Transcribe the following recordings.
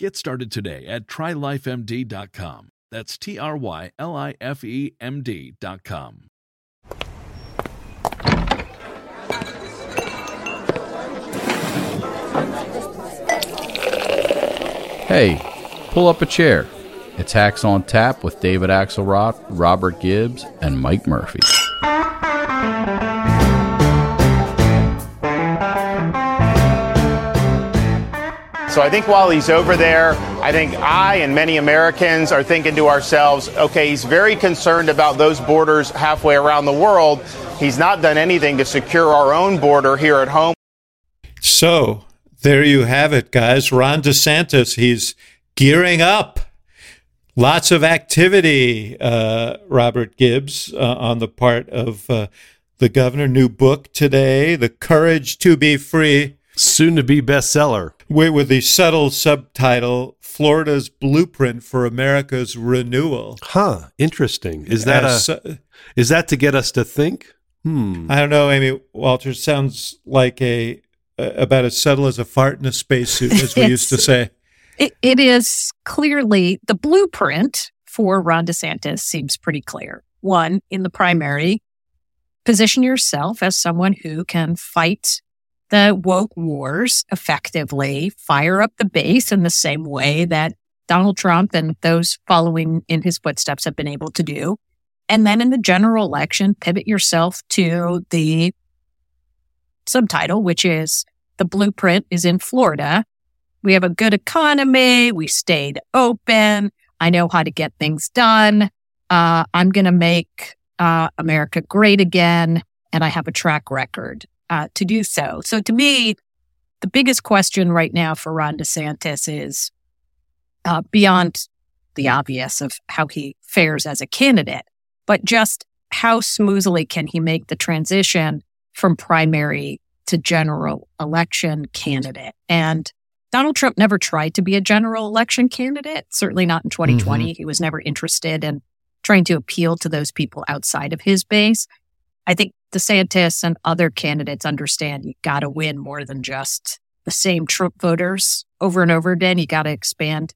Get started today at trylifemd.com. That's T R Y L I F E M D.com. Hey, pull up a chair. It's Hacks on Tap with David Axelrod, Robert Gibbs, and Mike Murphy. So I think while he's over there, I think I and many Americans are thinking to ourselves, okay, he's very concerned about those borders halfway around the world. He's not done anything to secure our own border here at home. So there you have it, guys. Ron DeSantis, he's gearing up. Lots of activity, uh, Robert Gibbs, uh, on the part of uh, the governor. New book today, The Courage to Be Free. Soon to be bestseller. With, with the subtle subtitle, Florida's Blueprint for America's Renewal. Huh, interesting. Is that As, a, uh, is that to get us to think? Hmm. I don't know, Amy Walters. Sounds like a about as subtle as a fart in a spacesuit, as we used to say. It, it is clearly the blueprint for Ron DeSantis seems pretty clear. One, in the primary, position yourself as someone who can fight the woke wars effectively, fire up the base in the same way that Donald Trump and those following in his footsteps have been able to do. And then in the general election, pivot yourself to the subtitle, which is the blueprint is in Florida. We have a good economy. We stayed open. I know how to get things done. Uh, I'm going to make uh, America great again. And I have a track record uh, to do so. So to me, the biggest question right now for Ron DeSantis is uh, beyond the obvious of how he fares as a candidate, but just how smoothly can he make the transition from primary to general election candidate? And Donald Trump never tried to be a general election candidate, certainly not in 2020. Mm-hmm. He was never interested in trying to appeal to those people outside of his base. I think DeSantis and other candidates understand you got to win more than just the same Trump voters over and over again. You got to expand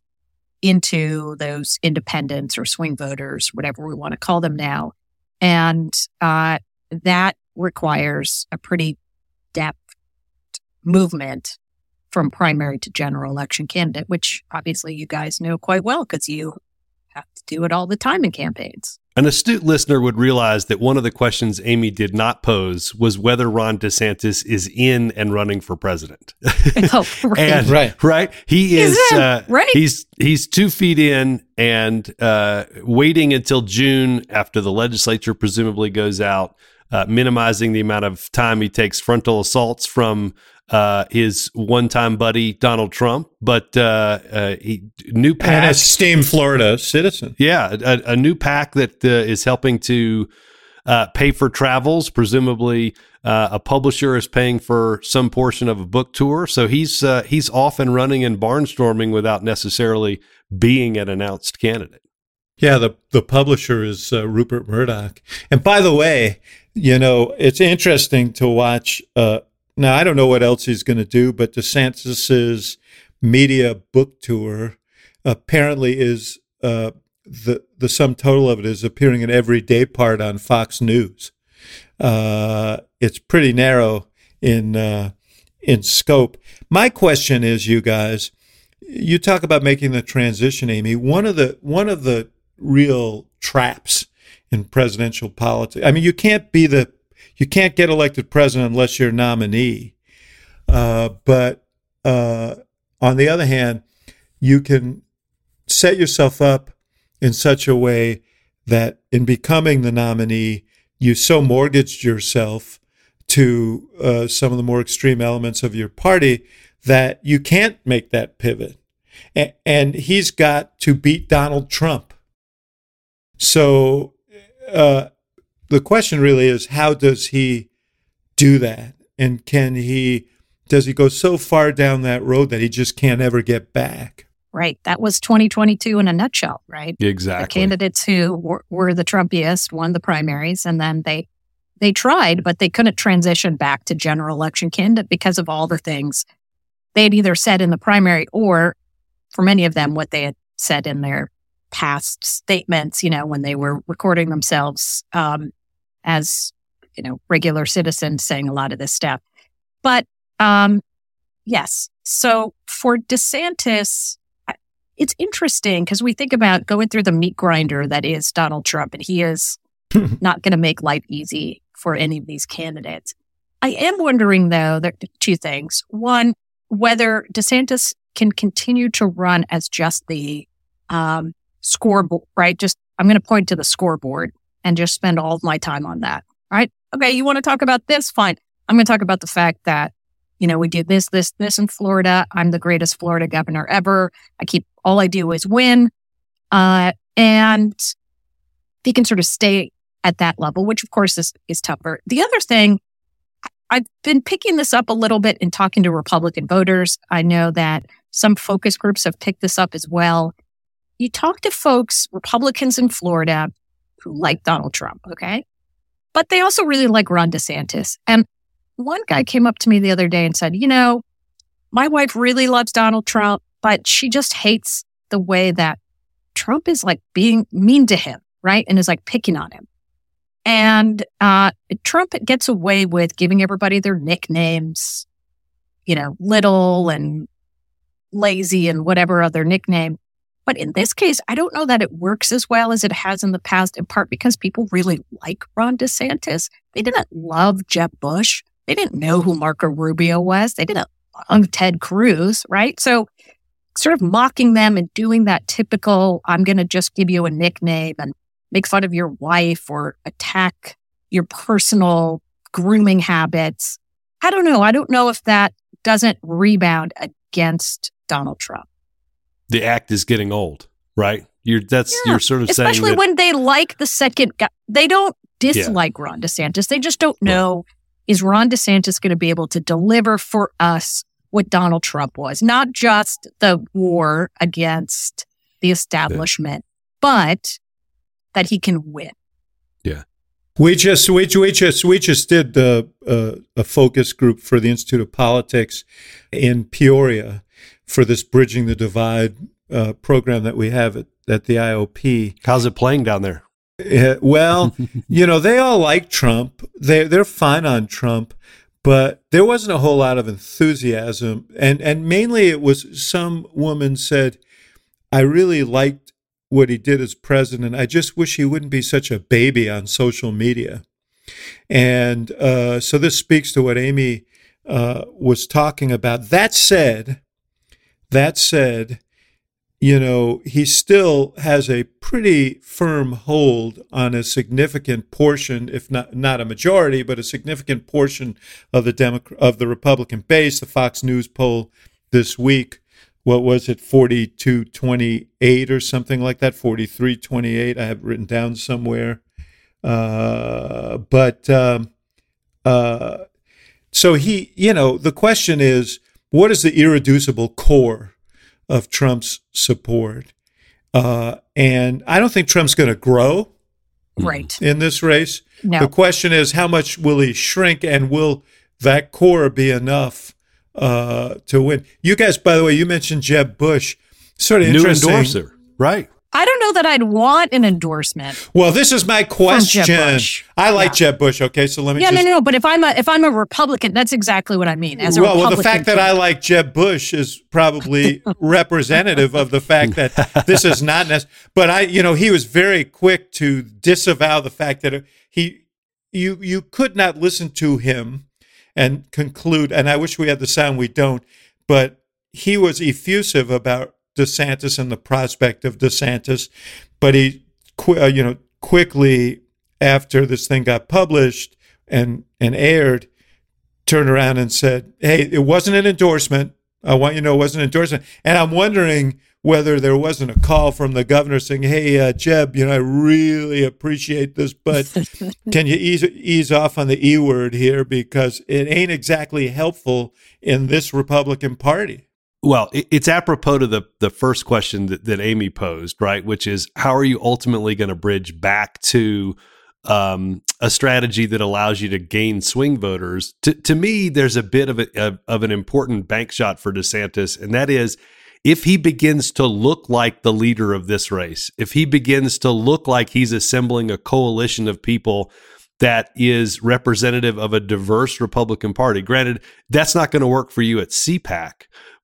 into those independents or swing voters, whatever we want to call them now. And uh, that requires a pretty depth movement from primary to general election candidate, which obviously you guys know quite well because you have to do it all the time in campaigns. An astute listener would realize that one of the questions Amy did not pose was whether Ron DeSantis is in and running for president. oh, right. and, right, right. He He's is in, uh, right. He's he's two feet in and uh, waiting until June after the legislature presumably goes out, uh, minimizing the amount of time he takes frontal assaults from uh, his one-time buddy Donald Trump, but uh, uh, he, new PAC, and esteemed Florida citizen. Yeah, a, a new PAC that uh, is helping to uh, pay for travels. Presumably, uh, a publisher is paying for some portion of a book tour, so he's he's off and running and barnstorming without necessarily being an announced candidate. Yeah, the the publisher is uh, Rupert Murdoch, and by the way, you know it's interesting to watch. Now, I don't know what else he's going to do, but DeSantis's media book tour apparently is uh, the the sum total of it is appearing in every day part on Fox News. Uh, it's pretty narrow in uh, in scope. My question is, you guys, you talk about making the transition, Amy. One of the one of the real traps in presidential politics. I mean, you can't be the you can't get elected president unless you're a nominee. Uh, but uh, on the other hand, you can set yourself up in such a way that in becoming the nominee, you so mortgaged yourself to uh, some of the more extreme elements of your party that you can't make that pivot. A- and he's got to beat Donald Trump. So uh, the question really is how does he do that? And can he, does he go so far down that road that he just can't ever get back? Right. That was 2022 in a nutshell, right? Exactly. The candidates who were, were the Trumpiest won the primaries, and then they they tried, but they couldn't transition back to general election candidate because of all the things they had either said in the primary or, for many of them, what they had said in their past statements. You know, when they were recording themselves um, as you know regular citizens saying a lot of this stuff. But um, yes, so for DeSantis it's interesting because we think about going through the meat grinder that is Donald Trump, and he is not going to make life easy for any of these candidates. I am wondering, though, there are two things. One, whether DeSantis can continue to run as just the um, scoreboard, right? Just, I'm going to point to the scoreboard and just spend all my time on that, right? Okay, you want to talk about this? Fine. I'm going to talk about the fact that you know, we did this, this, this in Florida. I'm the greatest Florida governor ever. I keep all I do is win. Uh, and they can sort of stay at that level, which of course is, is tougher. The other thing, I've been picking this up a little bit in talking to Republican voters. I know that some focus groups have picked this up as well. You talk to folks, Republicans in Florida, who like Donald Trump, okay? But they also really like Ron DeSantis. And one guy came up to me the other day and said, You know, my wife really loves Donald Trump, but she just hates the way that Trump is like being mean to him, right? And is like picking on him. And uh, Trump gets away with giving everybody their nicknames, you know, little and lazy and whatever other nickname. But in this case, I don't know that it works as well as it has in the past, in part because people really like Ron DeSantis. They didn't love Jeb Bush. They didn't know who Marco Rubio was. They didn't love Ted Cruz, right? So sort of mocking them and doing that typical, I'm going to just give you a nickname and make fun of your wife or attack your personal grooming habits. I don't know. I don't know if that doesn't rebound against Donald Trump. The act is getting old, right? You're that's yeah. you're sort of especially saying especially when they like the second guy. They don't dislike yeah. Ron DeSantis. They just don't know is Ron DeSantis going to be able to deliver for us what Donald Trump was? Not just the war against the establishment, yeah. but that he can win. Yeah. We just we, we just we just did the, uh, a focus group for the Institute of Politics in Peoria for this bridging the divide uh, program that we have at, at the IOP. How's it playing down there? Well, you know, they all like Trump. They they're fine on Trump, but there wasn't a whole lot of enthusiasm, and and mainly it was some woman said, "I really liked what he did as president. I just wish he wouldn't be such a baby on social media." And uh, so this speaks to what Amy uh, was talking about. That said, that said, you know, he still has a pretty firm hold on a significant portion, if not not a majority, but a significant portion of the Demo- of the Republican base. The Fox News poll this week, what was it, 42 28 or something like that, 43 28. I have written down somewhere. Uh, but um, uh, so he, you know, the question is, what is the irreducible core of Trump's support. Uh, and I don't think Trump's going to grow right in this race. No. The question is, how much will he shrink, and will that core be enough uh, to win? You guys, by the way, you mentioned Jeb Bush. Sort of New endorser, right? I don't know that I'd want an endorsement. Well, this is my question. Bush. I like Yeah. Jeb Bush. Okay, so let me Yeah, just no, no, no. But if I'm a if I'm a Republican, that's exactly what I mean. As a well, well, the fact that I like Jeb Bush is probably representative of the fact that this is not necessary. But I, you know, he was very quick to disavow the fact that he, you, you could not listen to him and conclude. And I wish we had the sound. We don't. But he was effusive about DeSantis and the prospect of DeSantis. But he, uh, you know, quickly after this thing got published and and aired, turned around and said, "Hey, it wasn't an endorsement. I want you to know it wasn't an endorsement." And I'm wondering whether there wasn't a call from the governor saying, "Hey, uh, Jeb, you know, I really appreciate this, but can you ease ease off on the e word here because it ain't exactly helpful in this Republican Party." Well, it- it's apropos to the the first question that, that Amy posed, right? Which is how are you ultimately going to bridge back to um, a strategy that allows you to gain swing voters? To, to me, there's a bit of, a, of of an important bank shot for DeSantis, and that is if he begins to look like the leader of this race, if he begins to look like he's assembling a coalition of people that is representative of a diverse Republican Party. Granted, that's not going to work for you at CPAC,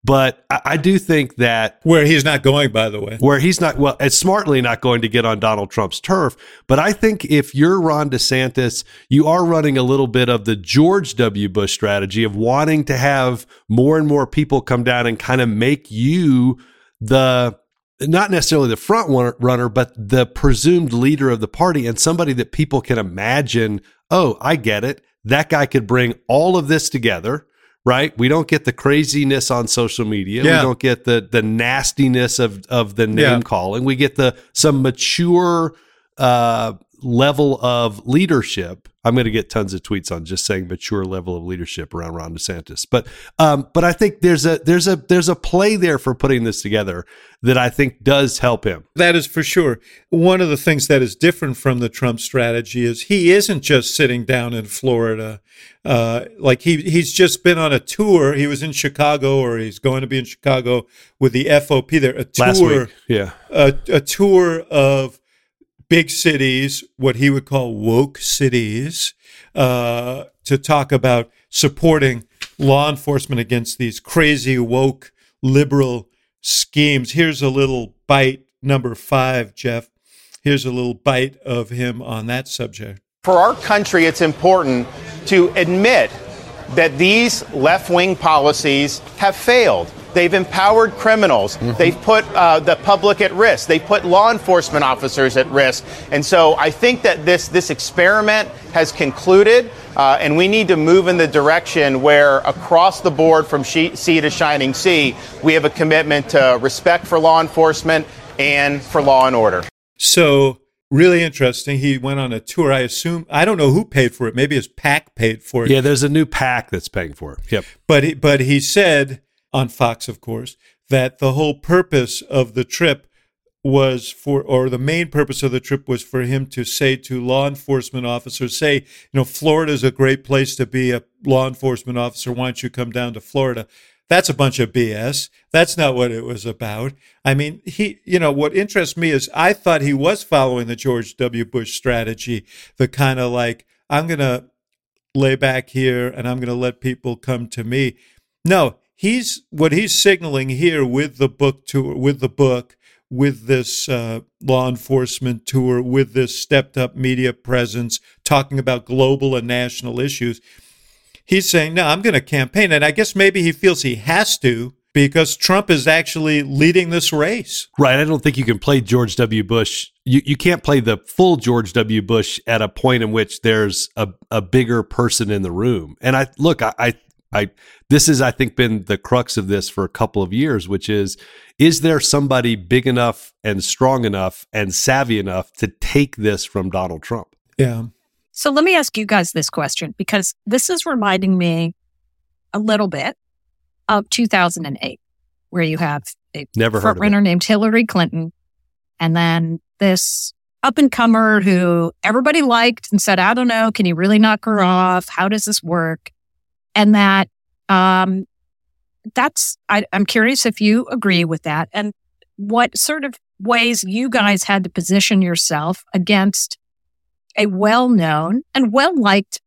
but I, I do think that Where he's not going, by the way. where he's not well, it's smartly not going to get on Donald Trump's turf. But I think if you're Ron DeSantis, you are running a little bit of the George W. Bush strategy of wanting to have more and more people come down and kind of make you the not necessarily the front runner, but the presumed leader of the party and somebody that people can imagine, oh, I get it. That guy could bring all of this together, right? We don't get the craziness on social media. Yeah. We don't get the the nastiness of of the name Yeah. calling. We get the some mature uh level of leadership. I'm going to get tons of tweets on just saying mature level of leadership around Ron DeSantis. But um but I think there's a there's a there's a play there for putting this together that I think does help him. That is for sure. One of the things that is different from the Trump strategy is he isn't just sitting down in Florida. Uh, like he he's just been on a tour. He was in Chicago, or he's going to be in Chicago with the FOP. There, a tour. Yeah. a, a tour of big cities, what he would call woke cities, uh, to talk about supporting law enforcement against these crazy woke liberal schemes. Here's a little bite, number five, Jeff. Here's a little bite of him on that subject. For our country, it's important to admit that these left wing policies have failed. They've empowered criminals. They've put uh, the public at risk. They've put law enforcement officers at risk. And so I think that this, this experiment has concluded, uh, and we need to move in the direction where, across the board from she- sea to shining sea, we have a commitment to respect for law enforcement and for law and order. So really interesting. He went on a tour. I assume I don't know who paid for it. Maybe his PAC paid for it. Yeah, there's a new PAC that's paying for it. Yep. But he, but he said on Fox, of course, that the whole purpose of the trip was for, or the main purpose of the trip was for him to say to law enforcement officers, say, you know, Florida is a great place to be a law enforcement officer. Why don't you come down to Florida? That's a bunch of BS. That's not what it was about. I mean, he, you know, what interests me is I thought he was following the George W. Bush strategy, the kind of like, I'm going to lay back here and I'm going to let people come to me. No, he's what he's signaling here with the book tour, with the book, with this uh, law enforcement tour, with this stepped up media presence, talking about global and national issues. He's saying, no, I'm going to campaign. And I guess maybe he feels he has to because Trump is actually leading this race. Right. I don't think you can play George W. Bush. You, you can't play the full George W. Bush at a point in which there's a, a bigger person in the room. And I look, I, I, I, this has, I think, been the crux of this for a couple of years, which is, is there somebody big enough and strong enough and savvy enough to take this from Donald Trump? Yeah. So let me ask you guys this question because this is reminding me a little bit of 2008, where you have a Never heard front of it. runner named Hillary Clinton, and then this up and comer who everybody liked and said, "I don't know, can you really knock her off? How does this work?" And that, um, that's I, I'm curious if you agree with that, and what sort of ways you guys had to position yourself against a well known and well liked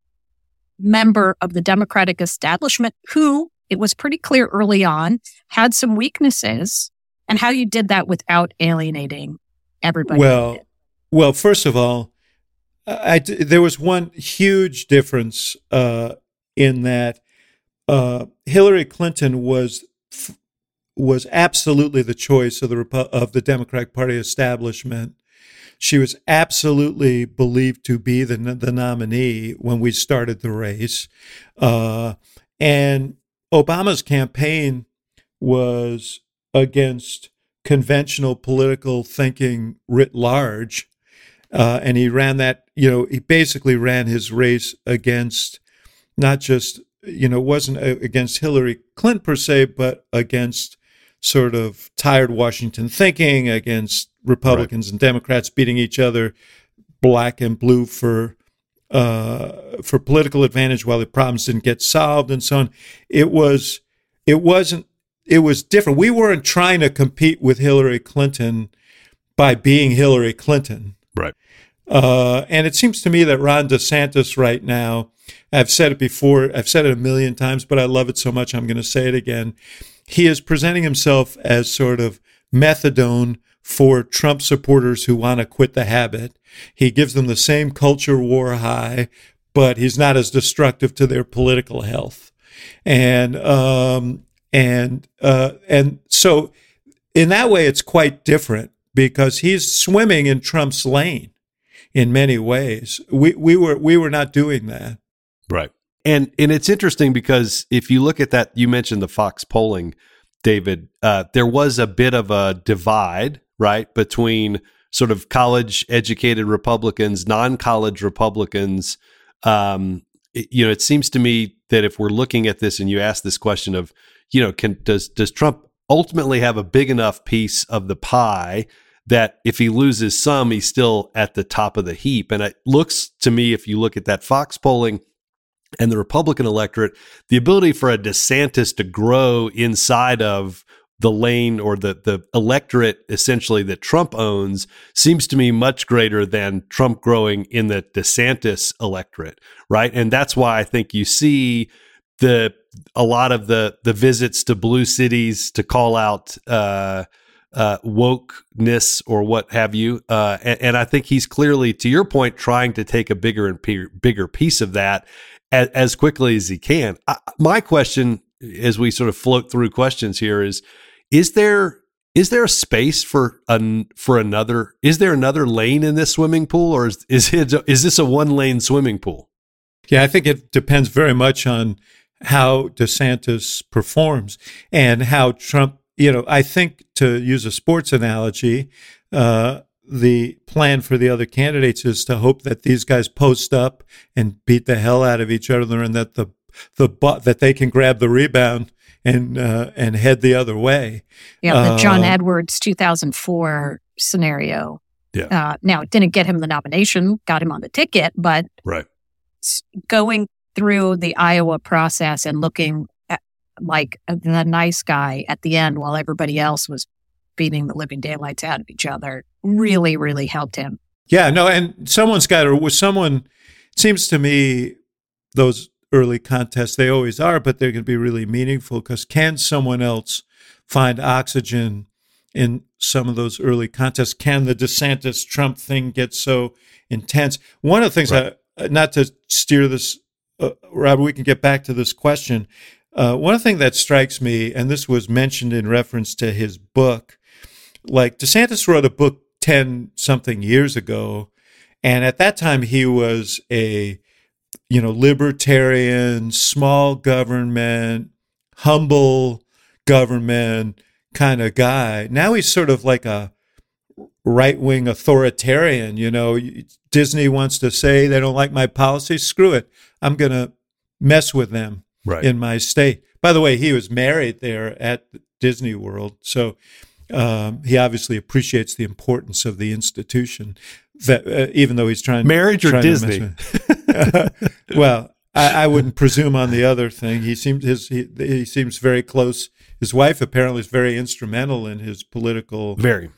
member of the Democratic establishment who it was pretty clear early on had some weaknesses and how you did that without alienating everybody. Well, well, first of all, I, there was one huge difference uh, in that uh, Hillary Clinton was was absolutely the choice of the of the Democratic Party establishment. She was absolutely believed to be the the nominee when we started the race, uh, and Obama's campaign was against conventional political thinking writ large. Uh, and he ran that, you know, he basically ran his race against not just, you know, wasn't against Hillary Clinton per se, but against sort of tired Washington thinking, against Republicans right. and Democrats beating each other black and blue for uh, for political advantage while the problems didn't get solved and so on. It was it wasn't it was different. We weren't trying to compete with Hillary Clinton by being Hillary Clinton. Right. Uh, and it seems to me that Ron DeSantis right now, I've said it before, I've said it a million times, but I love it so much I'm going to say it again. He is presenting himself as sort of methadone for Trump supporters who want to quit the habit. He gives them the same culture war high, but he's not as destructive to their political health. And um, and uh, and so in that way, it's quite different because he's swimming in Trump's lane in many ways. We we were we were not doing that. Right. And and it's interesting because if you look at that, you mentioned the Fox polling, David. Uh, there was a bit of a divide, right, between sort of college educated Republicans, non college Republicans. Um, it, you know, it seems to me that if we're looking at this and you ask this question of, you know, can does does Trump ultimately have a big enough piece of the pie that if he loses some, he's still at the top of the heap? And it looks to me, if you look at that Fox polling and the Republican electorate, the ability for a DeSantis to grow inside of the lane or the the electorate essentially that Trump owns seems to me much greater than Trump growing in the DeSantis electorate, right? And that's why I think you see the a lot of the the visits to blue cities to call out uh, uh, wokeness or what have you, uh, and, and, I think he's clearly, to your point, trying to take a bigger and bigger piece of that as, as quickly as he can. I, my question, as we sort of float through questions here, is: Is there is there a space for an for another? Is there another lane in this swimming pool, or is is it is this a one lane swimming pool? Yeah, I think it depends very much on how DeSantis performs and how Trump, you know, I think to use a sports analogy, uh, the plan for the other candidates is to hope that these guys post up and beat the hell out of each other and that the the that they can grab the rebound and uh, and head the other way. Yeah, the John uh, Edwards 2004 scenario. Yeah. Uh, now it didn't get him the nomination, got him on the ticket, but right going through the Iowa process and looking at, like the nice guy at the end while everybody else was beating the living daylights out of each other really, really helped him. Yeah, no, and someone's got to, someone, seems to me, those early contests, they always are, but they're going to be really meaningful because can someone else find oxygen in some of those early contests? Can the DeSantis Trump thing get so intense? One of the things, right. I, not to steer this uh, Robert, we can get back to this question. Uh, one thing that strikes me, and this was mentioned in reference to his book, like DeSantis wrote a book 10 something years ago. And at that time, he was a, you know, libertarian, small government, humble government kind of guy. Now he's sort of like a right wing authoritarian. You know, Disney wants to say they don't like my policy. Screw it. I'm going to mess with them right. in my state. By the way, he was married there at Disney World. So um, he obviously appreciates the importance of the institution, that, uh, even though he's trying marriage or Disney. well, I, I, wouldn't presume on the other thing. He seems his he, he seems very close. His wife apparently is very instrumental in his political very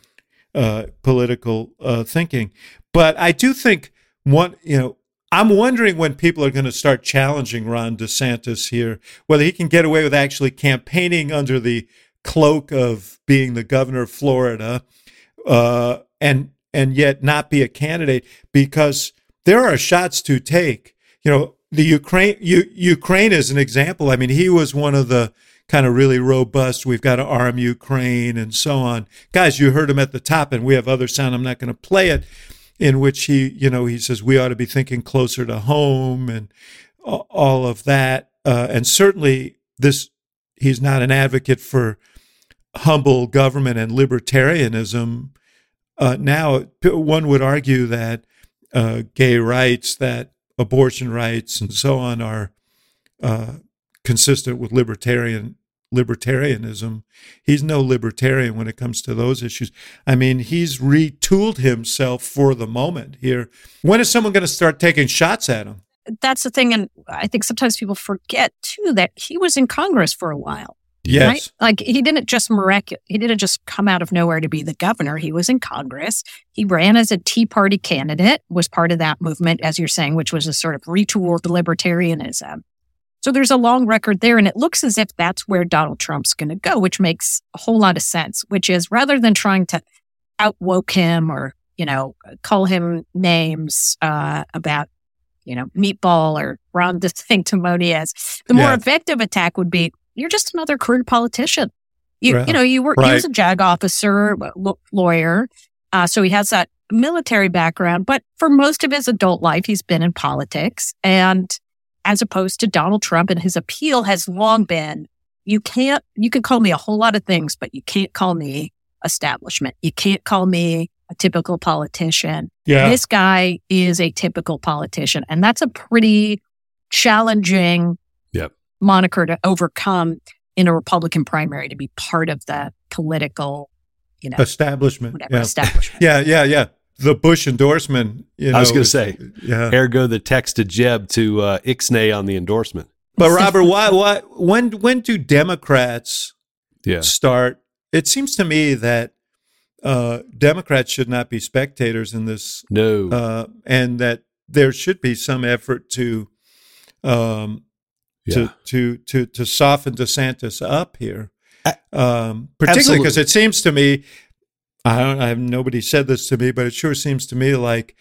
uh, political uh, thinking. But I do think one, you know, I'm wondering when people are going to start challenging Ron DeSantis here, whether he can get away with actually campaigning under the cloak of being the governor of Florida, uh, and and yet not be a candidate because there are shots to take. You know, the Ukraine U- Ukraine is an example. I mean, he was one of the kind of really robust. We've got to arm Ukraine and so on. Guys, you heard him at the top, and we have other sound. I'm not going to play it, in which he, you know, he says we ought to be thinking closer to home and all of that. Uh, and certainly, this he's not an advocate for humble government and libertarianism. Uh, now, one would argue that uh, gay rights, that abortion rights, and so on are uh, consistent with libertarian libertarianism. He's no libertarian when it comes to those issues. I mean, he's retooled himself for the moment here. When is someone going to start taking shots at him? That's the thing. And I think sometimes people forget too that he was in Congress for a while. Yes. Right? Like he didn't just miraculous. He didn't just come out of nowhere to be the governor. He was in Congress. He ran as a Tea Party candidate, was part of that movement, as you're saying, which was a sort of retooled libertarianism. So there's a long record there. And it looks as if that's where Donald Trump's going to go, which makes a whole lot of sense, which is rather than trying to outwoke him or, you know, call him names uh, about, you know, meatball or Ron DeSanctimonious, the more Yeah. effective attack would be you're just another career politician. You, Right. you know, you were, he was a JAG officer, lawyer. Uh, so he has that military background, but for most of his adult life, he's been in politics. And as opposed to Donald Trump and his appeal has long been, you can't, you can call me a whole lot of things, but you can't call me establishment. You can't call me a typical politician. Yeah. This guy is a typical politician. And that's a pretty challenging. Moniker to overcome in a Republican primary to be part of the political, you know, establishment. whatever yeah. establishment. yeah, yeah, yeah. The Bush endorsement. You know, I was going to say, yeah. ergo the text to Jeb to uh, Ixnay on the endorsement. But Robert, why, why, when, when do Democrats Yeah. start? It seems to me that uh, Democrats should not be spectators in this, No. uh, and that there should be some effort to, um, Yeah. to, to, to, to soften DeSantis up here. Um, particularly because it seems to me, I don't, I have nobody said this to me, but it sure seems to me like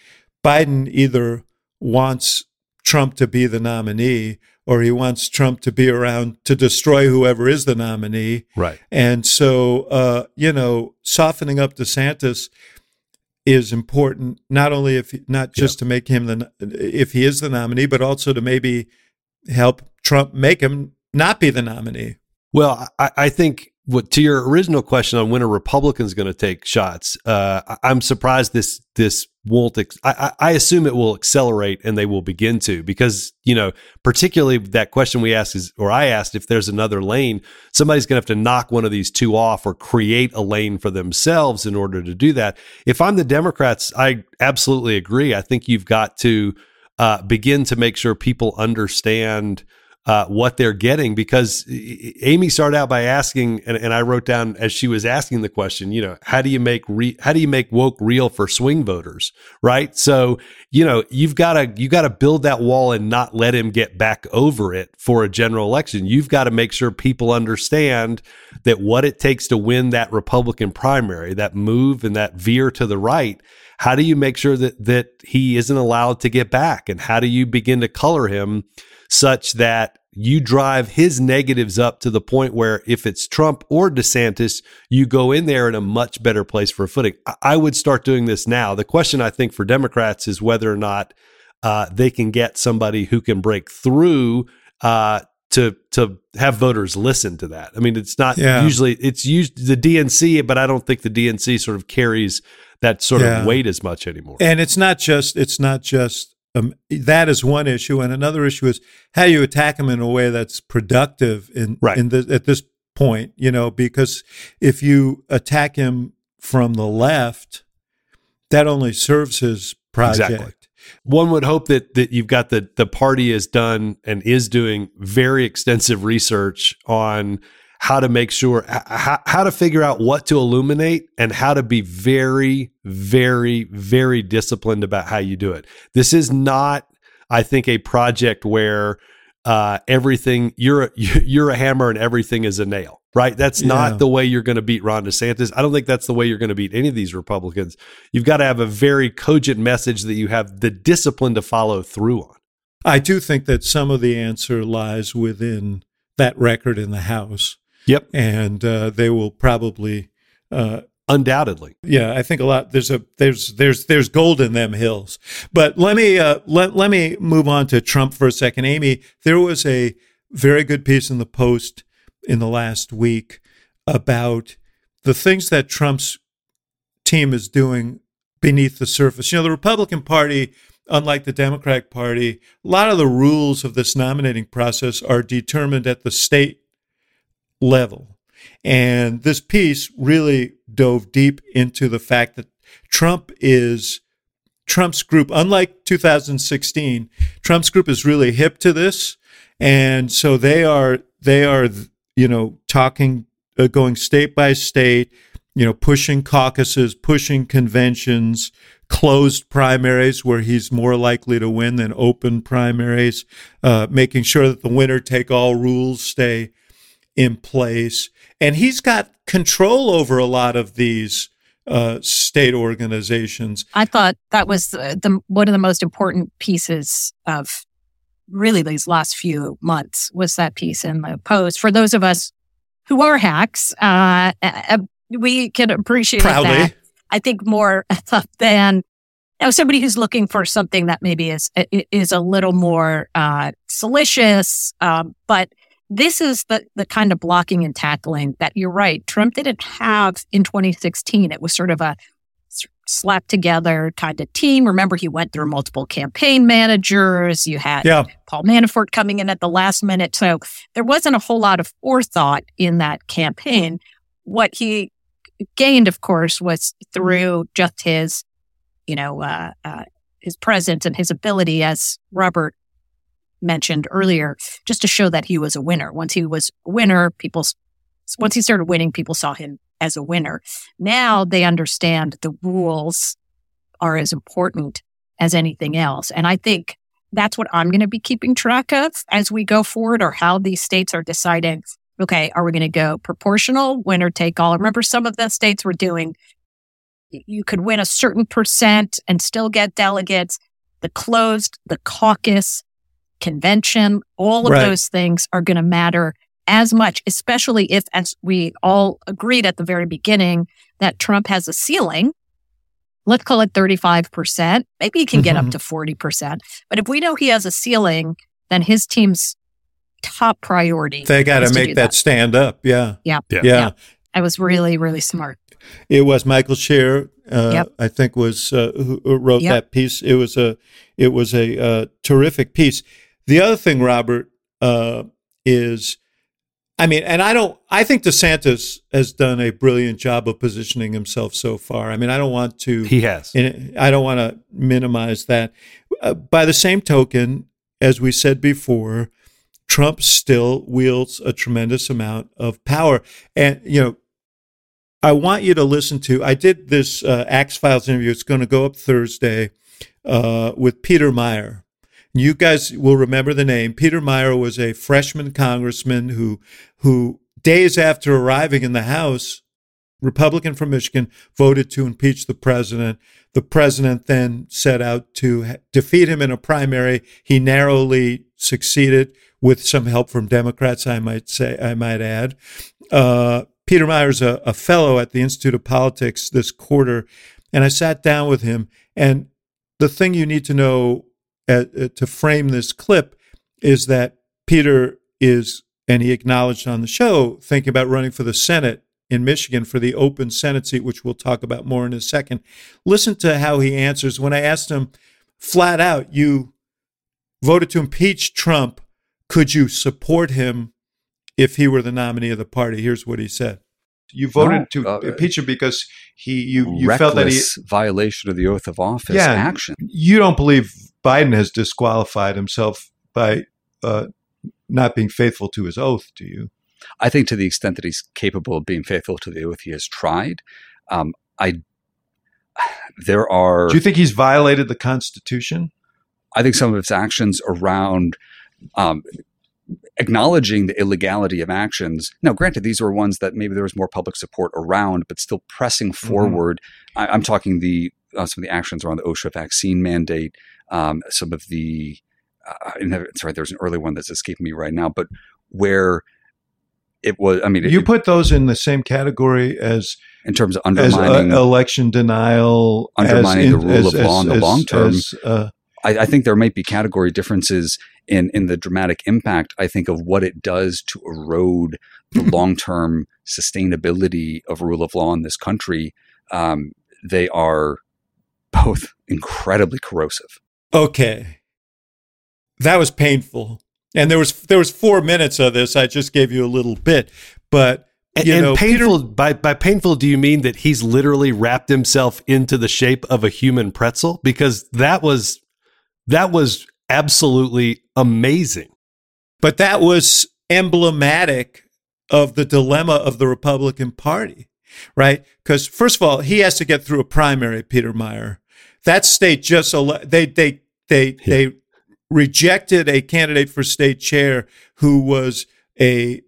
Biden either wants Trump to be the nominee or he wants Trump to be around to destroy whoever is the nominee. right. And so, uh, you know, softening up DeSantis is important, not only if not just to make him the if he is the nominee, but also to maybe help Trump make him not be the nominee. Well, I, I think what to your original question on when a Republican's going to take shots, uh, I- I'm surprised this this won't. Ex- I, I I assume it will accelerate and they will begin to because you know particularly that question we asked is or I asked if there's another lane, somebody's going to have to knock one of these two off or create a lane for themselves in order to do that. If I'm the Democrats, I absolutely agree. I think you've got to uh, begin to make sure people understand uh, what they're getting because Amy started out by asking, and, and I wrote down as she was asking the question, you know, how do you make re- how do you make woke real for swing voters, right? So you know, you've got to you got to build that wall and not let him get back over it for a general election. You've got to make sure people understand that what it takes to win that Republican primary, that move and that veer to the right. How do you make sure that that he isn't allowed to get back, and how do you begin to color him? Such that you drive his negatives up to the point where if it's Trump or DeSantis, you go in there in a much better place for a footing. I- would start doing this now. The question I think for Democrats is whether or not uh, they can get somebody who can break through uh, to to have voters listen to that. I mean, it's not Yeah. usually it's used the DNC, but I don't think the DNC sort of carries that sort Yeah. of weight as much anymore. And it's not just it's not just um, that is one issue, and another issue is how you attack him in a way that's productive in Right. in the, at this point. You know, because if you attack him from the left, that only serves his project. Exactly. one would hope that that you've got the the party has done and is doing very extensive research on how to make sure how, how to figure out what to illuminate and how to be very very very disciplined about how you do it. This is not i think a project where uh, everything you're a, you're a hammer and everything is a nail right? That's Yeah. not the way you're going to beat ron desantis. I don't think that's the way you're going to beat any of these republicans. You've got to have a very cogent message that you have the discipline to follow through on. I do think that some of the answer lies within that record in the House. Yep. And uh, they will probably, uh, undoubtedly. yeah, I think a lot. There's a there's there's there's gold in them hills. But let me uh, let let me move on to Trump for a second. Amy, there was a very good piece in the Post in the last week about the things that Trump's team is doing beneath the surface. You know, the Republican Party, unlike the Democratic Party, a lot of the rules of this nominating process are determined at the state level. And this piece really dove deep into the fact that Trump is Trump's group, unlike 2016, Trump's group is really hip to this. And so they are, they are, you know, talking, uh, going state by state, you know, pushing caucuses, pushing conventions, closed primaries where he's more likely to win than open primaries, uh, making sure that the winner take all rules stay in place. And he's got control over a lot of these uh, state organizations. I thought that was uh, the one of the most important pieces of really these last few months was that piece in the post. For those of us who are hacks, uh, uh, we can appreciate Proudly. that. I think more than you know, somebody who's looking for something that maybe is is a little more uh, salacious, um, but this is the the kind of blocking and tackling that you're right. Trump didn't have in 2016. It was sort of a slapped together kind of team. Remember, he went through multiple campaign managers. You had Yeah. Paul Manafort coming in at the last minute. So there wasn't a whole lot of forethought in that campaign. What he gained, of course, was through just his, you know, uh, uh, his presence and his ability, as Robert mentioned earlier, just to show that he was a winner. Once he was a winner, people, once he started winning, people saw him as a winner. Now they understand the rules are as important as anything else. And I think that's what I'm going to be keeping track of as we go forward or how these states are deciding, okay, are we going to go proportional, winner take all? Remember some of the states were doing, you could win a certain percent and still get delegates. The closed, the caucus, convention, all of Right. those things are going to matter as much, especially if, as we all agreed at the very beginning, that Trump has a ceiling. Let's call it 35%. Maybe he can get up Mhm. to 40%. But if we know he has a ceiling, then his team's top priority. They got to make that stand up. Yeah. Yeah. Yeah. Yeah. I was really, really smart. It was Michael Scherer, uh, Yep. I think, was uh, who who wrote Yep. that piece. It was a, it was a uh, terrific piece. The other thing, Robert, uh, is, I mean, and I don't, I think DeSantis has done a brilliant job of positioning himself so far. I mean, I don't want to, He has. I don't want to minimize that. Uh, by the same token, as we said before, Trump still wields a tremendous amount of power. And, you know, I want you to listen to, I did this uh, Axe Files interview. It's going to go up Thursday uh, with Peter Meijer. You guys will remember the name. Peter Meijer was a freshman congressman who, who days after arriving in the House, Republican from Michigan, voted to impeach the president. The president then set out to defeat him in a primary. He narrowly succeeded with some help from Democrats, I might say, I might add. Uh, Peter Meijer's a, a fellow at the Institute of Politics this quarter, and I sat down with him. And the thing you need to know uh, uh, to frame this clip is that Peter is, and he acknowledged on the show, thinking about running for the Senate in Michigan for the open Senate seat, which we'll talk about more in a second. Listen to how he answers. When I asked him flat out, you voted to impeach Trump, could you support him if he were the nominee of the party? Here's what he said. You voted No, to uh, impeach him because he you you felt that he violation of the oath of office Yeah. action. you don't believe Biden has disqualified himself by uh, not being faithful to his oath, do you? I think to the extent that he's capable of being faithful to the oath he has tried, um, I there are. Do you think he's violated the Constitution? I think some of his actions around um, acknowledging the illegality of actions. Now, granted, these were ones that maybe there was more public support around, but still pressing Mm-hmm. forward. I, I'm talking the uh, some of the actions around the OSHA vaccine mandate, um, some of the. Uh, and sorry, there's an early one that's escaping me right now, but where it was. I mean, it- You put those in the same category as in terms of as uh, undermining election denial, as undermining the rule as- of law in the as- long term. as, uh, I, I think there might be category differences in in the dramatic impact. I think of what it does to erode the long term sustainability of rule of law in this country. Um, they are both incredibly corrosive. Okay. That was painful. And there was there was 4 minutes of this. I just gave you a little bit, but you and know, painful by by painful, do you mean that he's literally wrapped himself into the shape of a human pretzel? Because that was that was absolutely amazing. But that was emblematic of the dilemma of the Republican Party, right? Because first of all, he has to get through a primary, Peter Meijer. That state just ele- they they they they rejected a candidate for state chair who was a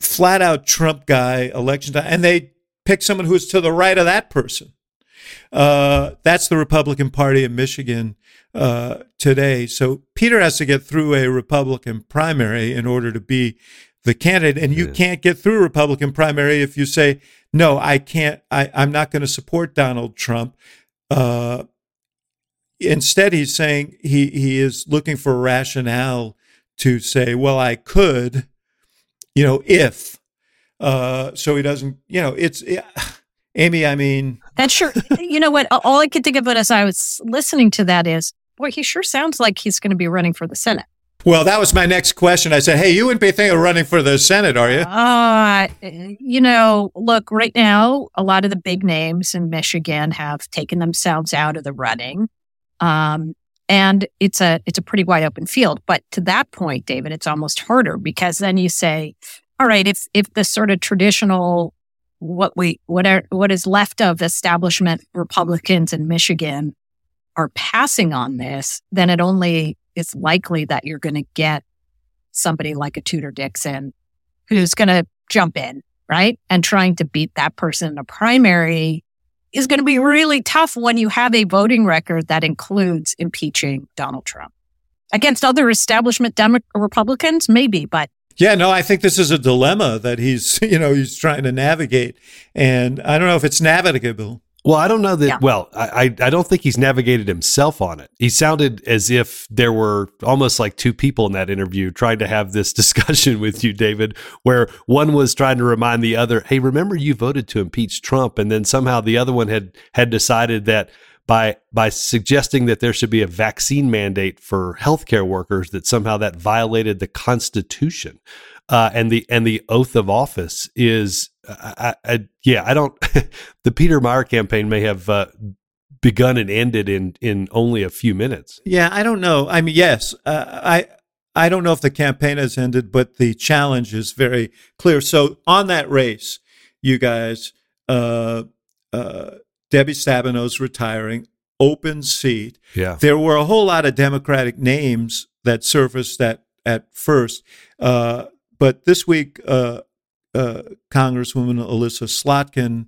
flat out Trump guy election time, and they picked someone who's to the right of that person. Uh, that's the Republican Party in Michigan uh, today. So Peter has to get through a Republican primary in order to be the candidate, and you Yeah. can't get through a Republican primary if you say, "No, I can't. I, I'm not going to support Donald Trump." Uh, instead, he's saying he he is looking for rationale to say, "Well, I could," you know, if. Uh, so he doesn't, you know, it's Amy. I mean, That sure, you know what? All I could think about as I was listening to that is, boy, he sure sounds like he's going to be running for the Senate. Well, that was my next question. I said, "Hey, you wouldn't be thinking of running for the Senate, are you?" Uh, you know, look, right now, a lot of the big names in Michigan have taken themselves out of the running. Um, and it's a it's a pretty wide open field. But to that point, David, it's almost harder because then you say, all right, if if the sort of traditional what we what are what is left of establishment Republicans in Michigan are passing on this, then it only is likely that you're going to get somebody like a Tudor Dixon who's going to jump in, right? And trying to beat that person in a primary is going to be really tough when you have a voting record that includes impeaching Donald Trump. Against other establishment Demo- Republicans, maybe, but Yeah, no, I think this is a dilemma that he's, you know, he's trying to navigate, and I don't know if it's navigable. Well, I don't know that. Yeah. Well, I, I don't think he's navigated himself on it. He sounded as if there were almost like two people in that interview trying to have this discussion with you, David, where one was trying to remind the other, "Hey, remember you voted to impeach Trump," and then somehow the other one had had decided that by by suggesting that there should be a vaccine mandate for healthcare workers, that somehow that violated the Constitution. Uh, and the and the oath of office is, I, I, yeah, I don't. the Peter Meijer campaign may have uh, begun and ended in in only a few minutes. Yeah, I don't know. I mean, yes, uh, I I don't know if the campaign has ended, but the challenge is very clear. So on that race, you guys, uh, uh, Debbie Stabenow's retiring, open seat. Yeah, There were a whole lot of Democratic names that surfaced at at first, uh, but this week, uh, uh, Congresswoman Elissa Slotkin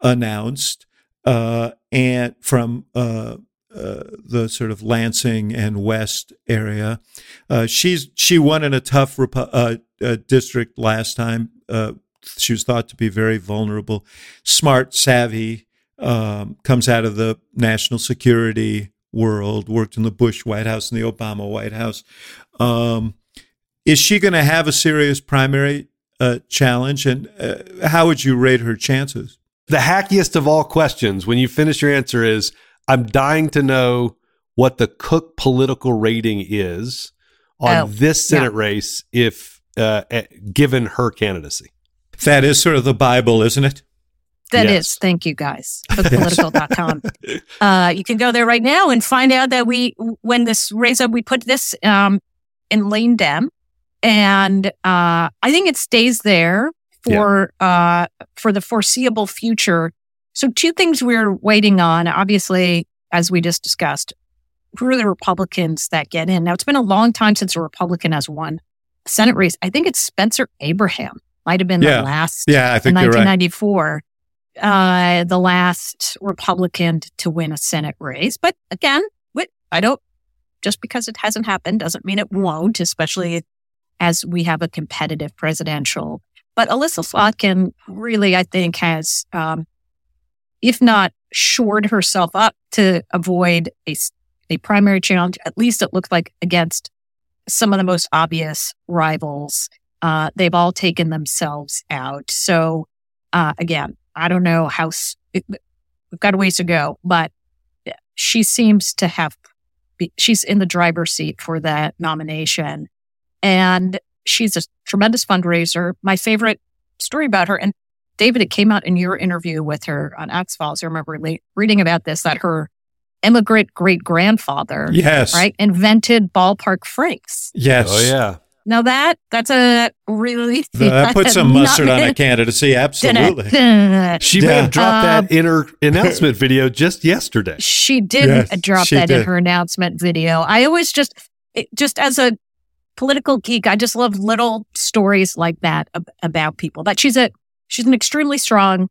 announced, uh, and from uh, uh, the sort of Lansing and West area, uh, she's she won in a tough uh, district last time. She was thought to be very vulnerable, smart, savvy. Um, comes out of the national security world, worked in the Bush White House and the Obama White House. Um, is she going to have a serious primary uh, challenge? And uh, how would you rate her chances? the hackiest of all questions when you finish your answer is, "I'm dying to know what the Cook political rating is on Oh, this Senate race if uh, given her candidacy." That is sort of the Bible, isn't it? That is, Yes. Thank you guys. Political.com. uh, you can go there right now and find out that we, when this raise up, we put this um, in Lean Dem and uh, I think it stays there for uh, for the foreseeable future. So, two things we're waiting on. Obviously, as we just discussed, who are the Republicans that get in? Now, it's been a long time since a Republican has won a Senate race. I think it's Spencer Abraham. Might have been Yeah. the last Yeah, I think in you're right. 1994, uh, the last Republican to win a Senate race. But again, I don't, just because it hasn't happened doesn't mean it won't, especially as we have a competitive presidential. But Elissa Slotkin really, I think, has, um, if not shored herself up to avoid a, a primary challenge, at least it looks like against some of the most obvious rivals. Uh, they've all taken themselves out. So, uh, again, I don't know how s- it, we've got a ways to go, but she seems to have, be, she's in the driver's seat for that nomination. And she's a tremendous fundraiser. My favorite story about her, and David, it came out in your interview with her on Axe Files. I remember le- reading about this that her immigrant great grandfather, Yes. right, invented ballpark franks. Yes. Oh yeah. Now that that's a really That puts some mustard on a candidacy. Absolutely. She may have dropped Uh, that in her announcement video just yesterday. She did Yes, drop she that in her announcement video. I always just, it, just as a political geek, I just love little stories like that ab- about people. That she's a, she's an extremely strong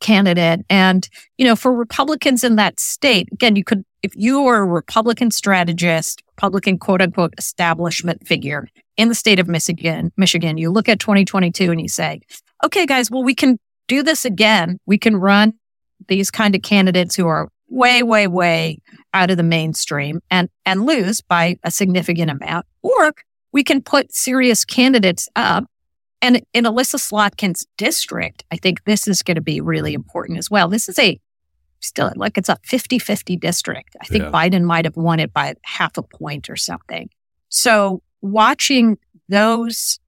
candidate, and you know, for Republicans in that state, again, you could, if you were a Republican strategist, Republican quote unquote establishment figure in the state of Michigan, Michigan, you look at 2022 and you say, okay, guys, well, we can do this again. We can run these kind of candidates who are way, way, way out of the mainstream and, and lose by a significant amount. Or we can put serious candidates up. And in Elissa Slotkin's district, I think this is going to be really important as well. This is a still look, it's a 50 50 district. I think Yeah. Biden might have won it by half a point or something. So watching those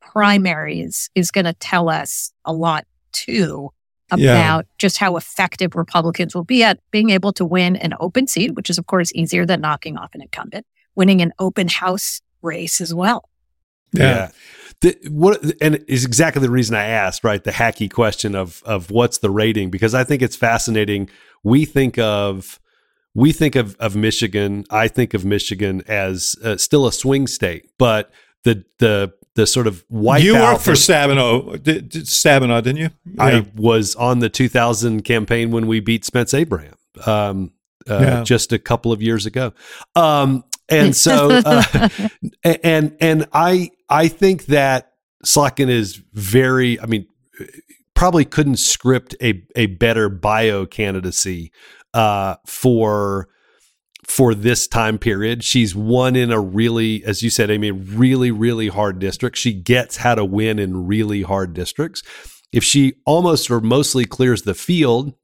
primaries is going to tell us a lot too about Yeah. just how effective Republicans will be at being able to win an open seat, which is of course easier than knocking off an incumbent, winning an open house race as well. Yeah. The, what and is exactly the reason I asked, right? The hacky question of of what's the rating because I think it's fascinating. We think of we think of of Michigan. I think of Michigan as uh, still a swing state, but the the the sort of wipeout. you worked for Stabenow, did, did Stabenow, didn't you? I was on the 2000 campaign when we beat Spence Abraham um, uh, Yeah. just a couple of years ago. Um, and so, uh, and and I I think that Slotkin is very. I mean, probably couldn't script a a better bio candidacy uh, for for this time period. She's won in a really, as you said, Amy, really, really hard district. She gets how to win in really hard districts. If she almost or mostly clears the field,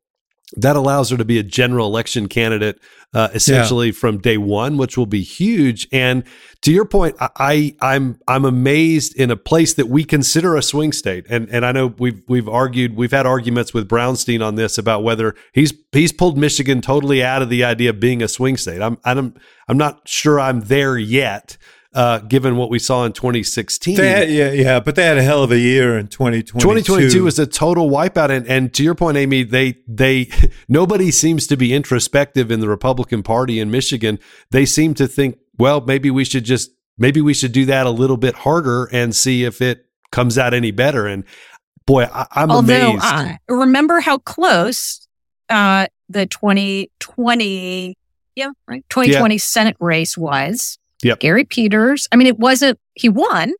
that allows her to be a general election candidate uh, essentially from day one, which will be huge. And to your point, I, I I'm I'm amazed in a place that we consider a swing state. And and I know we've we've argued we've had arguments with Brownstein on this about whether he's he's pulled Michigan totally out of the idea of being a swing state. I'm I'm I'm not sure I'm there yet. Uh, given what we saw in 2016, They had- yeah, yeah, but they had a hell of a year in 2022. 2022 was a total wipeout and and to your point Amy they they nobody seems to be introspective in the Republican Party in Michigan. They seem to think well maybe we should just maybe we should do that a little bit harder and see if it comes out any better. And boy I, I'm Although, amazed. uh, remember how close uh, the 2020, yeah, right, 2020 Senate race was. Yep. Gary Peters. I mean, it wasn't. He won,